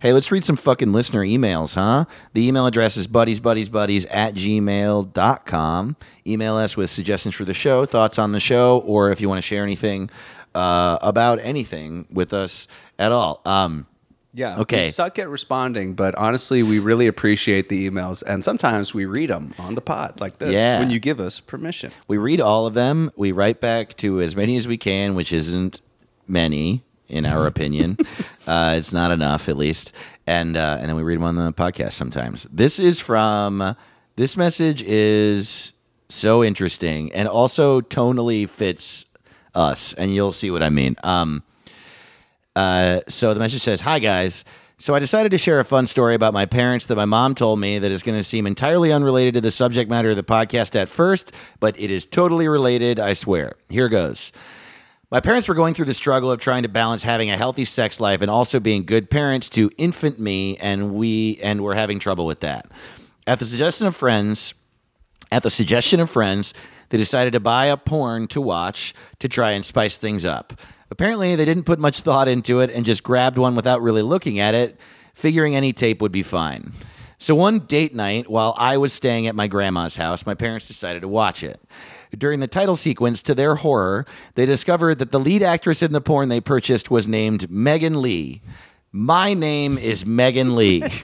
Hey, let's read some fucking listener emails, huh? The email address is buddiesbuddiesbuddies at gmail.com. Email us with suggestions for the show, thoughts on the show, or if you want to share anything uh, about anything with us at all. Um, Yeah. Okay. We suck at responding, but honestly, we really appreciate the emails, and sometimes we read them on the pod like this Yeah. when you give us permission. We read all of them. We write back to as many as we can, which isn't many in our opinion. uh, it's not enough, at least. And uh, and then we read them on the podcast sometimes. This is from. This message is so interesting and also tonally fits us, and you'll see what I mean. Um, uh, so the message says, "Hi guys." So I decided to share a fun story about my parents that my mom told me that is going to seem entirely unrelated to the subject matter of the podcast at first, but it is totally related, I swear. Here goes. My parents were going through the struggle of trying to balance having a healthy sex life and also being good parents to infant me, and we and were having trouble with that. At the suggestion of friends, at the suggestion of friends, they decided to buy a porn to watch to try and spice things up. Apparently, they didn't put much thought into it and just grabbed one without really looking at it, figuring any tape would be fine. So, one date night, while I was staying at my grandma's house, my parents decided to watch it. During the title sequence, to their horror, they discovered that the lead actress in the porn they purchased was named Megan Lee. My name is Megan Lee.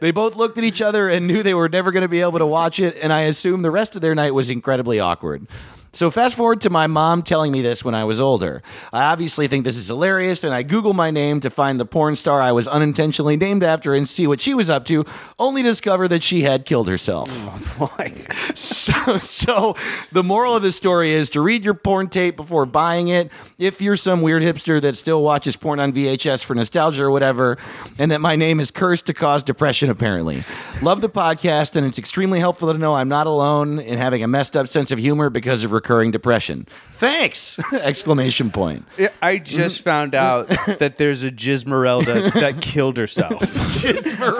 They both looked at each other and knew they were never going to be able to watch it, and I assume the rest of their night was incredibly awkward. So, fast forward to my mom telling me this when I was older. I obviously think this is hilarious, and I Google my name to find the porn star I was unintentionally named after and see what she was up to, only to discover that she had killed herself. Oh, Boy. So, so the moral of the story is to read your porn tape before buying it. If you're some weird hipster that still watches porn on VHS for nostalgia or whatever, and that my name is cursed to cause depression, apparently. Love the podcast, and it's extremely helpful to know I'm not alone in having a messed up sense of humor because of recurring depression. Thanks! Exclamation point. I just mm-hmm. found out that there's a Gizmerelda that killed herself.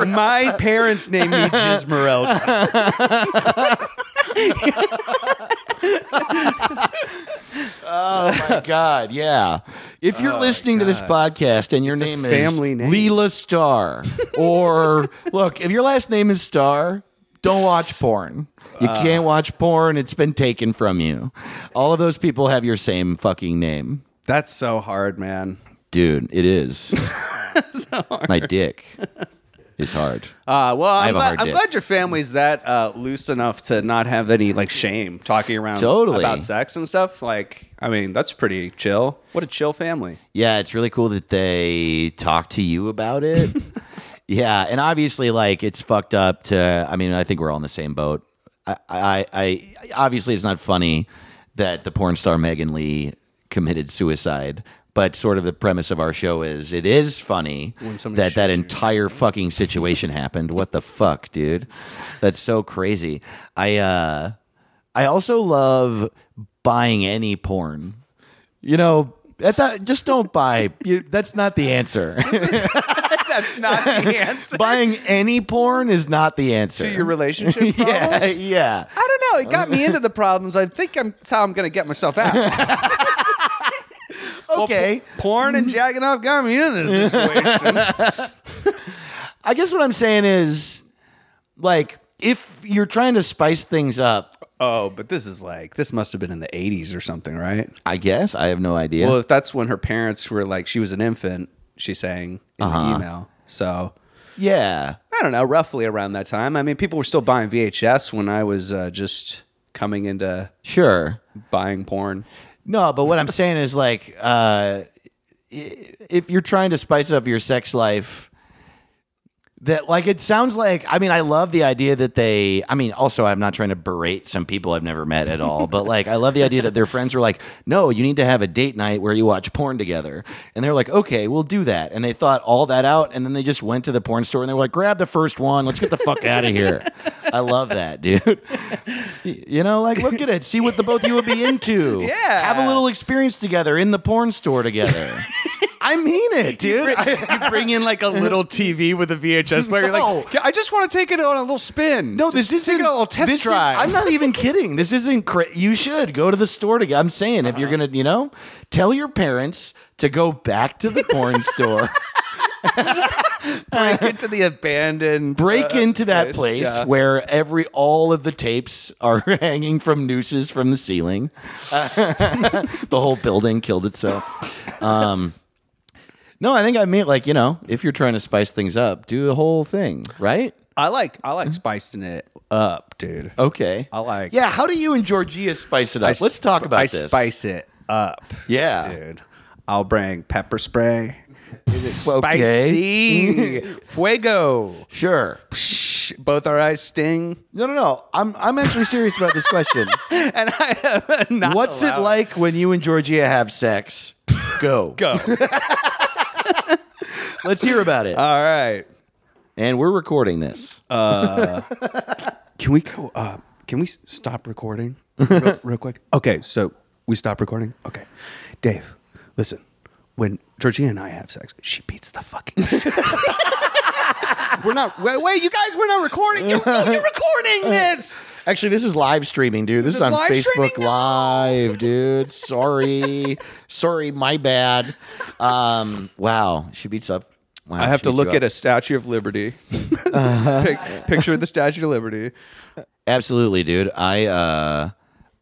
My parents named me Gizmerelda. Oh my God, yeah. If you're oh, listening to this podcast and your name family is name. Leela Star, or look, if your last name is Star, don't watch porn. You Uh. can't watch porn, it's been taken from you. All of those people have your same fucking name. That's so hard, man. Dude, it is. My dick is hard. Uh, well, I'm, glad, I'm glad your family's that uh, loose enough to not have any like shame talking around Totally. about sex and stuff. Like, I mean, that's pretty chill. What a chill family. Yeah, it's really cool that they talk to you about it. yeah, and obviously, like it's fucked up. To I mean, I think we're all in the same boat. I, I, I obviously it's not funny that the porn star Megan Lee committed suicide. But sort of the premise of our show is it is funny that that shoots you. entire fucking situation happened. What the fuck, dude? That's so crazy. I uh I also love buying any porn. You know, at that, just don't buy. You, that's not the answer. That's not the answer Buying any porn is not the answer. to your relationship problems. yeah, yeah. I don't know. It got me into the problems. I think I'm, that's how I'm going to get myself out. Okay. Porn and jacking off got me into this situation. I guess what I'm saying is, like, if you're trying to spice things up, oh, but this is like this must have been in the 80s or something, right? I guess I have no idea. Well, if that's when her parents were like, she was an infant. She's saying in Uh-huh. the email. So yeah. I don't know, roughly around that time. I mean, people were still buying VHS when I was uh, just coming into Sure. buying porn. No, but what I'm saying is like, uh, if you're trying to spice up your sex life, that like it sounds like. I mean, I love the idea that they. I mean, also I'm not trying to berate some people I've never met at all, but like I love the idea that their friends were like, "No, you need to have a date night where you watch porn together," and they're like, "Okay, we'll do that," and they thought all that out, and then they just went to the porn store and they were like, "Grab the first one, let's get the fuck out of here." I love that, dude. You know, like look at it, see what the both of you would be into. Yeah. have a little experience together in the porn store together. I mean it, dude. you bring in like a little TV with a VHS player. You're No. like, I just want to take it on a little spin. No, this Just isn't take it on a little test this is- drive. I'm not even kidding. This isn't. Cra- you should go to the store to. I'm saying if you're gonna, you know, tell your parents to go back to the porn store, break into the abandoned. break uh, into that place Yeah. where every all of the tapes are hanging from nooses from the ceiling. the whole building killed itself. Um, No, I think I mean like you know, if you're trying to spice things up, do the whole thing, right? I like I like mm-hmm. spicing it up, dude. Okay. I like- Yeah. How do you and Georgia spice it up? I Let's talk about I this. spice it up. Yeah. dude. I'll bring pepper spray. Is it spicy? Fuego. Sure. Psh, Both our eyes sting. No, no, no. I'm I'm actually serious about this question. And I am not What's it like when you and Georgia have sex? Go. Go. Let's hear about it. All right. and we're recording this. Can we go? Uh, can we s- stop recording real, real quick? Okay, so we stop recording. Okay, Dave, listen. When Georgina and I have sex, she beats the fucking. shit. we're not. Wait, wait, you guys, we're not recording. You're, you're recording this. Actually, this is live streaming, dude. This, This is is on Facebook streaming? Live, dude. Sorry. Sorry, my bad. Um, wow. She beats up. Wow, I have to look at a Statue of Liberty. Pic- picture of the Statue of Liberty. Absolutely, dude. I uh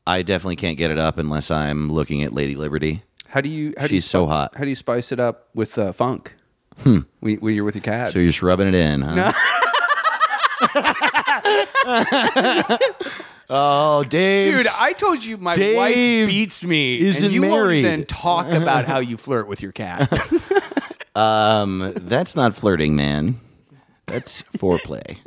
I definitely can't get it up unless I'm looking at Lady Liberty. How do you? How do you She's so hot. How do you spice it up with uh, funk? Hmm. When, when you're with your cat. So you're just rubbing it in, huh? oh, Dave. Dude, I told you my Dave wife beats me, isn't and you won't married. even talk about how you flirt with your cat. um that's not flirting, man. That's foreplay.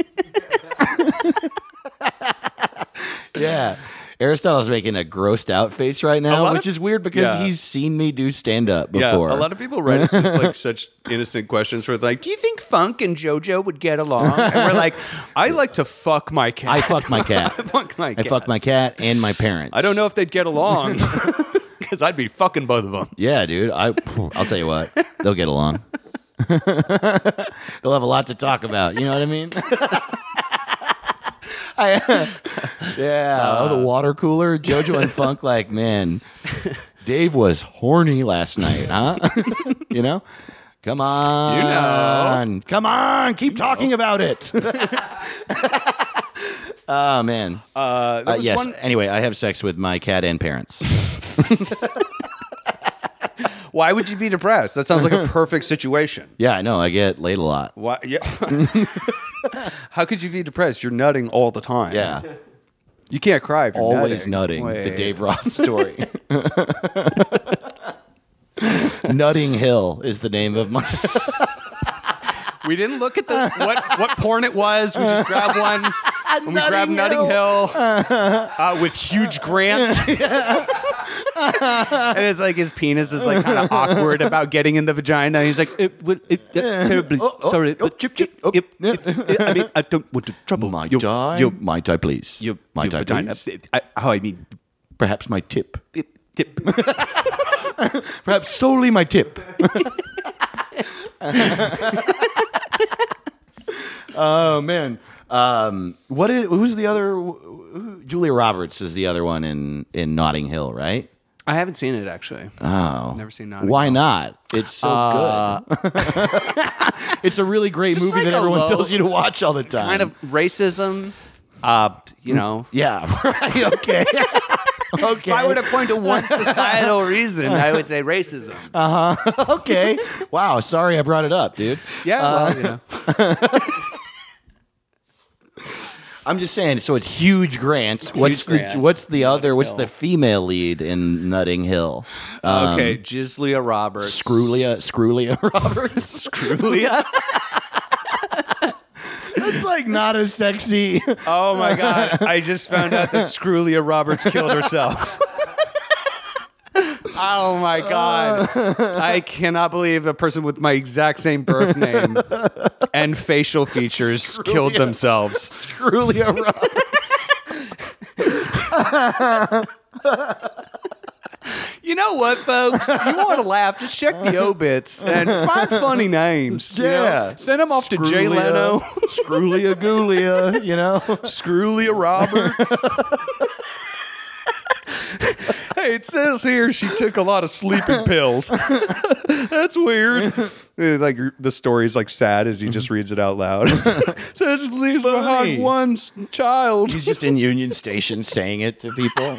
yeah. Aristotle's making a grossed out face right now, which of- is weird because Yeah. he's seen me do stand up before. Yeah, a lot of people write us like such innocent questions where like, "Do you think Funk and JoJo would get along?" And we're like, "I like to fuck my cat. I fucked my cat. I fuck my. I fucked my cat and my parents. I don't know if they'd get along because I'd be fucking both of them. Yeah, dude. I I'll tell you what. They'll get along. they'll have a lot to talk about. You know what I mean? I, yeah. oh, the water cooler. Jojo and Funk, like, man, Dave was horny last night, huh? you know? Come on. You know. Come on. Keep talking about it. oh, man. Uh, Uh, yes. one- Anyway, I have sex with my cat and parents. why would you be depressed? That sounds like a perfect situation. Yeah, I know. I get laid a lot. Why? Yeah. How could you be depressed? You're nutting all the time. Yeah. You can't cry if you're Always nutting. nutting. The Dave Ross story. Nutting Hill is the name of my. We didn't look at the what what porn it was. We just grabbed one. And we grabbed Nutting Nutting Hill uh, with huge Grant. And it's like his penis is like kind of awkward about getting in the vagina. He's like, it, would- it, uh, terribly oh, oh, sorry. oh, but chip, chip, oh, if- yeah. if- I mean, I don't want to trouble My your, tie, your, my tie, please. your, my your tie, vagina. please. I, how I mean, Perhaps my tip. tip. tip. Perhaps solely my tip. oh man. Um, what is who's the other? Who, Julia Roberts is the other one in in Notting Hill, right? I haven't seen it actually. Oh, Never seen Notting Why Hill. not? It's so good. it's a really great movie like that a everyone low- tells you to watch all the time. Kind of racism. Uh, you know, Yeah. Right. Okay. okay. If I were to point to one societal reason, I would say racism. Uh-huh. Okay. Wow. Sorry, I brought it up, dude. yeah, well, you know. I'm just saying. So it's Huge Grant. what's Grant. the What's the other? What's the female lead in Nutting Hill? Um, okay, Gislia Roberts. Screwlia. Screwlia Roberts. Screwlia? That's like not as sexy. oh my god! I just found out that Screwlia Roberts killed herself. Oh my god! I cannot believe a person with my exact same birth name and facial features killed themselves. Screwlia Roberts. You know what, folks? You want to laugh? Just check the obits and find funny names. you know? Yeah. Send them off to Jay Leno, Screwlia Goolia. You know. Screwlia Roberts. hey, it says here she took a lot of sleeping pills. That's weird. Like the story's like sad as he just mm-hmm. reads it out loud. says she leaves Funny. behind one s- child. He's just in Union Station saying it to people.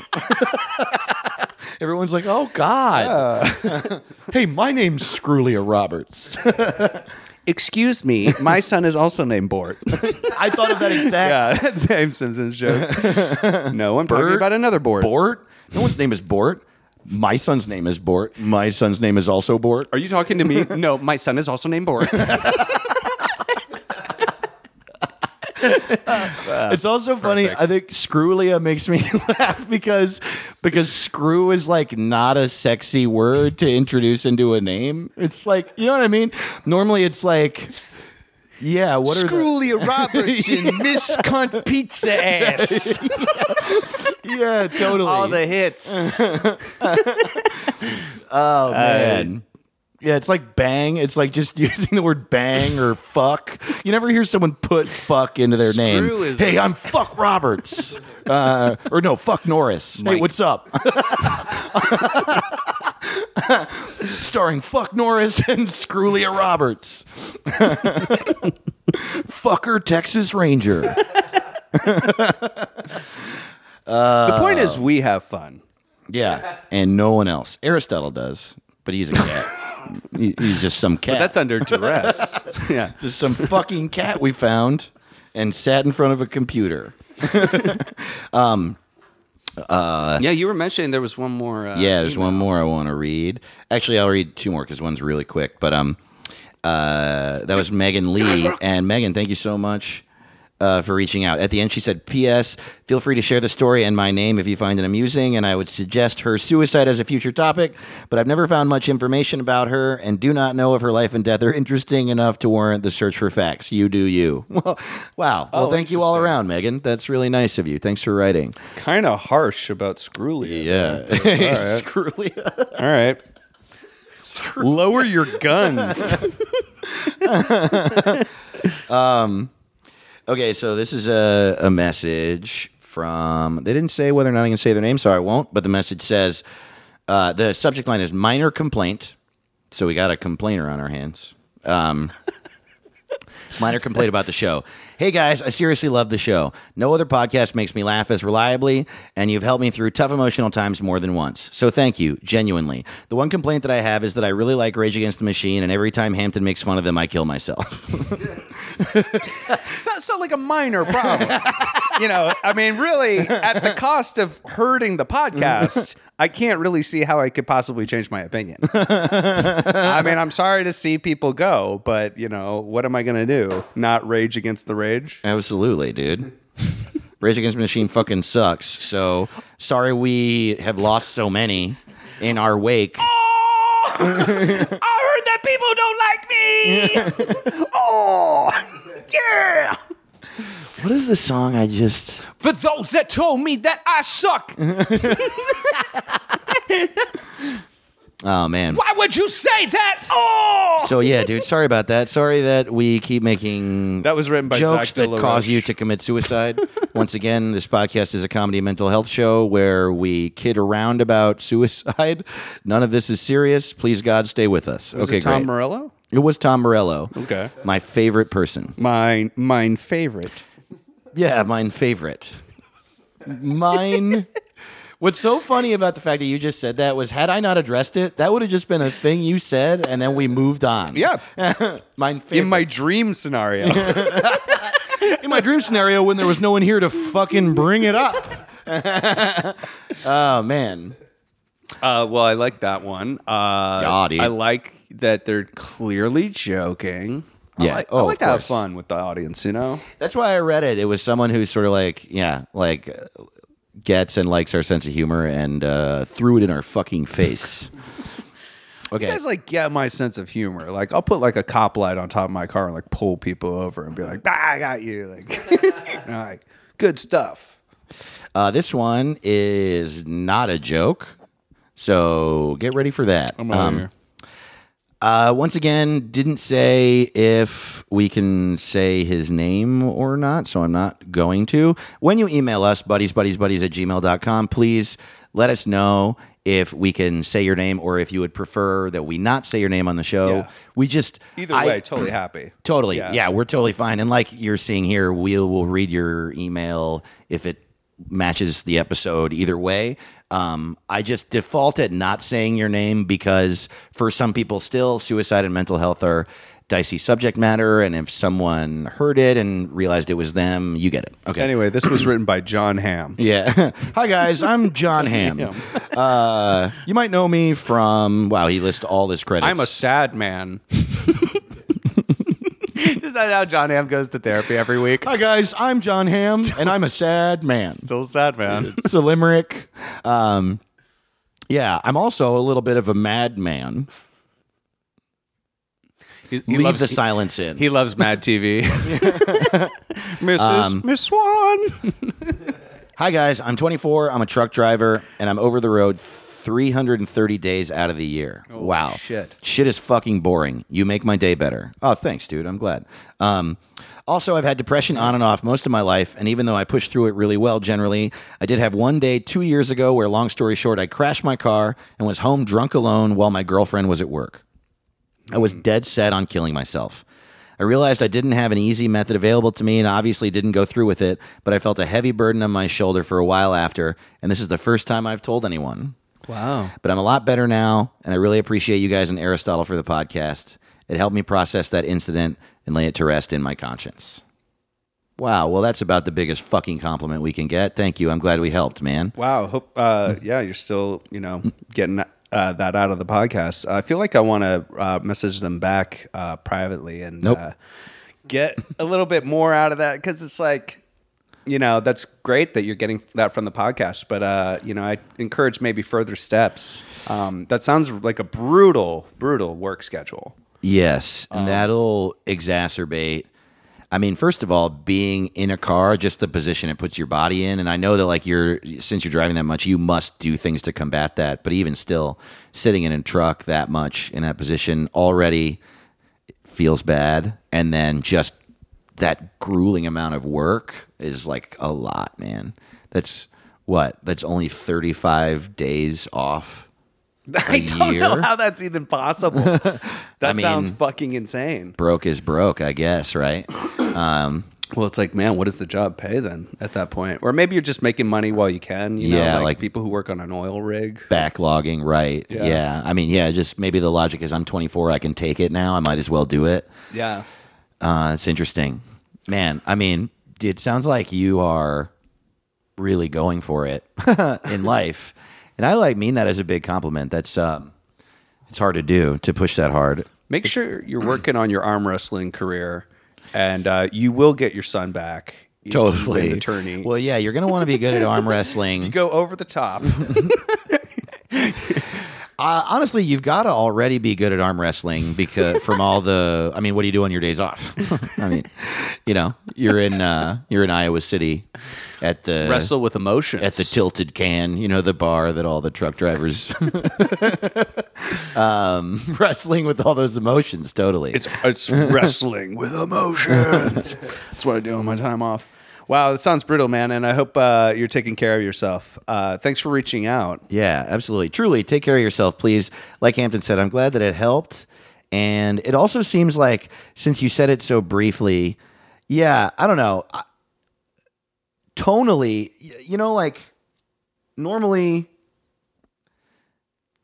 Everyone's like, "Oh God." hey, my name's Screwlia Roberts. Excuse me, my son is also named Bort. I thought of that exact yeah, that's James Simpson's joke. no, I'm talking Bert? about another Bort. Bort. No one's name is Bort. My son's name is Bort. My son's name is also Bort. Are you talking to me? no, my son is also named Bort. it's also funny. I think Screwlia makes me laugh because because screw is like not a sexy word to introduce into a name. It's like you know what I mean. Normally, it's like. Yeah, what are the, Screwlia Robertson, Miss Cunt Pizza Ass. Yeah, totally. All the hits. oh man. Yeah, it's like bang. It's like just using the word bang or fuck. You never hear someone put fuck into their name. Is- hey, I'm fuck Roberts. uh, or no, fuck Norris. Hey, Mike. what's up? Starring fuck Norris and Screwlia Roberts. Fucker Texas Ranger. The point is, we have fun. Yeah, and no one else. Aristotle does, but he's a cat. He- he's just some cat. That's under duress. yeah. just some fucking cat we found and sat in front of a computer. yeah, you were mentioning there was one more. Uh, Yeah, there's one more I want to read. Actually, I'll read two more because one's really quick. But um, uh, that was Megan Lee, and Megan, thank you so much. Uh, for reaching out. At the end, she said, P.S. Feel free to share the story and my name if you find it amusing, and I would suggest her suicide as a future topic, but I've never found much information about her and do not know if her life and death are interesting enough to warrant the search for facts. You do you. Well, wow. Well, Oh, thank you all around, Megan. That's really nice of you. Thanks for writing. Kind of harsh about Screwly. Yeah. Screwly. All right. Lower your guns. Okay, so this is a, a message from. They didn't say whether or not I can say their name, so I won't. But the message says uh, the subject line is minor complaint. So we got a complainer on our hands. Um, minor complaint about the show. Hey guys, I seriously love the show. No other podcast makes me laugh as reliably, and you've helped me through tough emotional times more than once. So thank you, genuinely. The one complaint that I have is that I really like Rage Against the Machine, and every time Hampton makes fun of them, I kill myself. so, so like a minor problem. you know, I mean, really, at the cost of hurting the podcast, I can't really see how I could possibly change my opinion. I mean, I'm sorry to see people go, but you know, what am I going to do? Not rage against the rage? Absolutely, dude. Rage Against the Machine fucking sucks. So sorry we have lost so many in our wake. Oh! I heard that people don't like me. oh, yeah. What is the song I just? For those that told me that I suck, Oh man. why would you say that? Oh, So yeah, dude. Sorry about that. Sorry that we keep making That was written by jokes Zach De that La cause you to commit suicide. Once again, this podcast is a comedy mental health show where we kid around about suicide. None of this is serious. Please God, stay with us. Was okay, it Tom great. Morello? it was Tom Morello. Okay. My favorite person. Mine, mine favorite. Yeah, mine favorite. Mine. What's so funny about the fact that you just said that was had I not addressed it, that would have just been a thing you said, and then we moved on. Yeah. mine favorite. In my dream scenario. in my dream scenario when there was no one here to fucking bring it up. oh man. uh, well, I like that one. Uh, Yeah. I like that they're clearly joking. I Yeah. like, Oh, I like to have fun with the audience, you know? That's why I read it. It was someone who's sort of like, yeah, like uh, gets and likes our sense of humor and uh, threw it in our fucking face. Okay. You guys like get my sense of humor. Like I'll put like a cop light on top of my car and like pull people over and be like, ah, I got you. Like, know, like good stuff. Uh, this one is not a joke. So get ready for that. I'm out Um, here. Uh, once again, didn't say if we can say his name or not, so I'm not going to. When you email us, buddies, buddies, buddies at gmail.com, please let us know if we can say your name or if you would prefer that we not say your name on the show. Yeah. We just. Either I- way, totally happy. Totally. Yeah. Yeah. we're totally fine. And like you're seeing here, we will read your email if it matches the episode either way. Um, I just default at not saying your name because for some people, still suicide and mental health are dicey subject matter, and if someone heard it and realized it was them, you get it. Okay. Anyway, this was written by Jon Hamm. Yeah. Hi guys, I'm Jon Hamm. Uh, you might know me from wow. He lists all his credits. I'm a sad man. Is that how Jon Hamm goes to therapy every week? Hi guys, I'm Jon Hamm, and I'm a sad man. Still a sad man. It's a limerick. Um, yeah, I'm also a little bit of a madman. He, he Leave loves the silence in. He loves Mad TV. Mrs. Um, Miss Swan. Hi guys, I'm 24. I'm a truck driver, and I'm over the road 330 days out of the year. wow, shit. shit is fucking boring. You make my day better. Oh, thanks, dude. I'm glad. Um, also, I've had depression on and off most of my life, and even though I pushed through it really well generally, I did have one day two years ago where, long story short, I crashed my car and was home drunk alone while my girlfriend was at work. I was dead set on killing myself. I realized I didn't have an easy method available to me and obviously didn't go through with it, but I felt a heavy burden on my shoulder for a while after, and this is the first time I've told anyone. Wow. But I'm a lot better now, and I really appreciate you guys and Aristotle for the podcast. It helped me process that incident and lay it to rest in my conscience. Wow, well, that's about the biggest fucking compliment we can get. Thank you. I'm glad we helped, man. Wow. Hope. Uh, yeah, you're still, you know, getting uh, that out of the podcast. I feel like I want to uh, message them back uh, privately and Nope. uh, get a little bit more out of that because it's like, you know, that's great that you're getting that from the podcast, but uh, you know, I encourage maybe further steps. Um, that sounds like a brutal, brutal work schedule. Yes, Um, and that'll exacerbate. I mean, first of all, being in a car, just the position it puts your body in, and I know that like you're since you're driving that much, you must do things to combat that. But even still, sitting in a truck that much in that position already feels bad, and then just that grueling amount of work is like a lot, man. That's what? That's only 35 days off. I don't know how that's even possible. That mean- sounds fucking insane. Broke is broke, I guess, right? Um, Well, it's like, man, what does the job pay then at that point? Or maybe you're just making money while you can. You Yeah, know, like, like- people who work on an oil rig. backlogging, right? Yeah. Yeah. I mean, yeah, just maybe the logic is I'm 24, I can take it now. I might as well do it. Yeah. Uh, it's interesting. Man, I mean, it sounds like you are really going for it in life. And I like mean that as a big compliment. That's um it's hard to do to push that hard. Make sure you're working on your arm wrestling career, and uh, you will get your son back. if you win Totally. the tourney. Well, yeah, you're going to want to be good at arm wrestling. you go over the top. Uh, honestly, you've got to already be good at arm wrestling because from all the, I mean, what do you do on your days off? I mean, you know, you're in uh, you're in Iowa City at the Wrestle with emotions. at the Tilted Can, you know, the bar that all the truck drivers um, wrestling with all those emotions. Totally. It's it's wrestling with emotions. That's what I do on my time off. Wow, that sounds brutal, man. And I hope uh, you're taking care of yourself. Uh, thanks for reaching out. Yeah, absolutely. Truly, take care of yourself, please. Like Hampton said, I'm glad that it helped. And it also seems like, since you said it so briefly, yeah, I don't know. I- Tonally, y- you know, like normally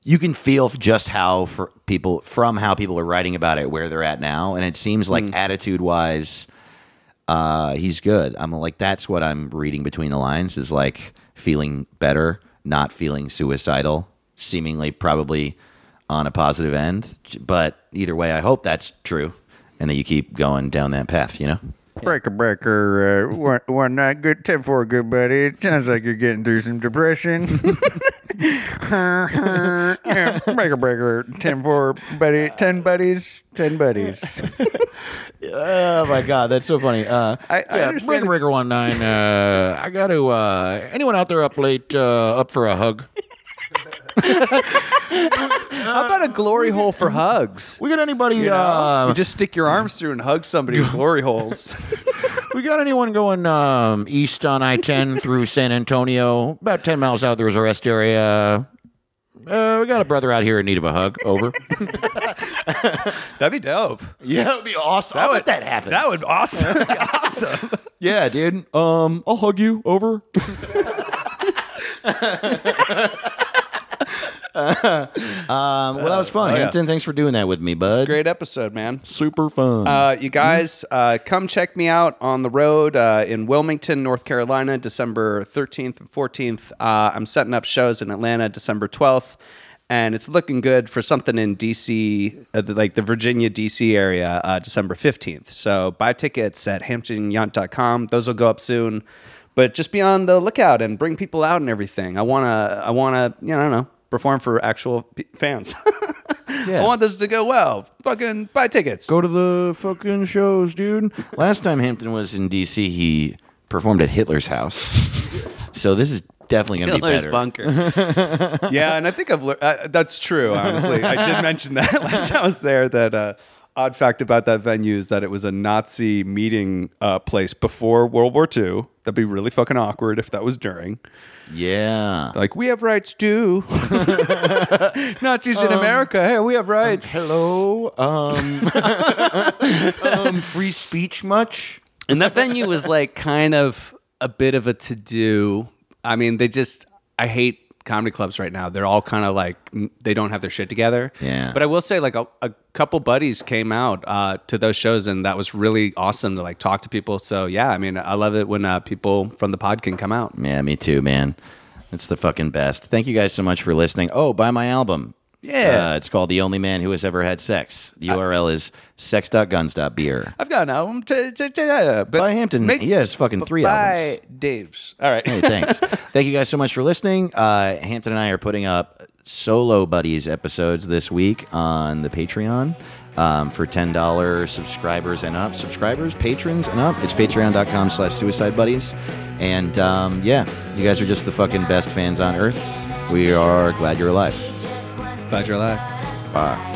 you can feel just how for people from how people are writing about it where they're at now and it seems like attitude wise uh he's good. I'm like that's what i'm reading between the lines is like feeling better not feeling suicidal seemingly probably on a positive end. But either way i hope that's true and that you keep going down that path you know Breaker, breaker, uh, one, one night, good, 10 4, good buddy. It sounds like you're getting through some depression. yeah, breaker, breaker, 10 4, buddy. 10 buddies, 10 buddies. oh my god that's so funny uh I, I yeah, understand. breaker it's- breaker one nine uh i gotta uh anyone out there up late uh up for a hug How about a glory hole for hugs? we got anybody You, know? uh you just stick your arms through and hug somebody with glory holes. We got anyone going um, east on I 10 through San Antonio? About 10 miles out, there's a rest area. uh, we got a brother out here in need of a hug. Over. That'd be dope. yeah, that would be awesome. That would that happens. That would awesome. Be awesome. Yeah, dude. Um, I'll hug you. Over. Um, well, that was fun, Oh, yeah. Hampton. Thanks for doing that with me, bud. Great episode, man. Super fun. Uh, you guys, uh, come check me out on the road uh, in Wilmington, North Carolina, December 13th and 14th. Uh, I'm setting up shows in Atlanta, December 12th. And it's looking good for something in DC, uh, like the Virginia, DC area, uh, December 15th. So buy tickets at hamptonyount.com. Those will go up soon. But just be on the lookout and bring people out and everything. I want to, I want to, you know, I don't know, perform for actual p- fans. Yeah. I want this to go well. Fucking buy tickets. Go to the fucking shows, dude. Last time Hampton was in D.C., he performed at Hitler's house. so this is definitely going to be Hitler's better. bunker. yeah, and I think I've learned. Uh, that's true. Honestly, I did mention that last time I was there. That uh, odd fact about that venue is that it was a Nazi meeting uh, place before World War II. That'd be really fucking awkward if that was during. Yeah. Like we have rights too. Nazis in America. Hey, we have rights. Hello. Um, um, free speech much? And that venue was like kind of a bit of a to do. I mean, they just, I hate comedy clubs right now. They're all kind of like, they don't have their shit together. Yeah. But I will say, like, a, a couple buddies came out uh, to those shows, and that was really awesome to like talk to people. So, yeah, I mean, I love it when uh, people from the pod can come out. Yeah, me too, man. It's the fucking best. Thank you guys so much for listening. Oh, buy my album. Yeah. Uh, it's called The Only Man Who Has Ever Had Sex. The URL is sex.guns.beer. I've got an album. To, to, to, uh, but By Hampton. make- he has fucking three by albums. Dave's. All right. Hey, thanks. Thank you guys so much for listening. Uh, Hampton and I are putting up solo buddies episodes this week on the Patreon. Um, for ten dollars subscribers and up, subscribers, patrons and up. It's patreon.com slash suicide buddies. And um, yeah, you guys are just the fucking best fans on earth. We are glad you're alive. You're alive. Bye.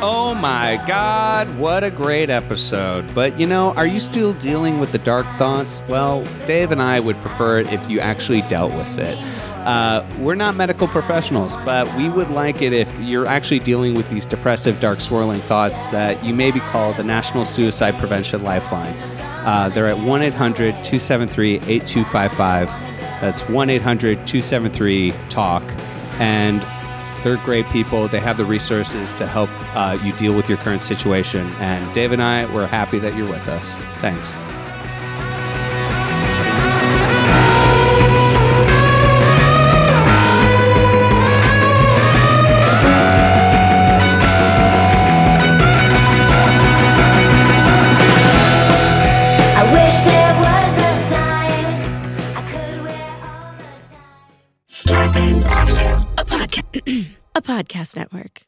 Oh my God, what a great episode. But you know, are you still dealing with the dark thoughts? Well, Dave and I would prefer it if you actually dealt with it. Uh, we're not medical professionals, but we would like it if you're actually dealing with these depressive, dark, swirling thoughts that you may be called the National Suicide Prevention Lifeline. Uh, they're at 1 800 273 8255. That's 1 800 273 TALK. And they're great people. They have the resources to help uh, you deal with your current situation. And Dave and I, we're happy that you're with us. Thanks. a podcast network.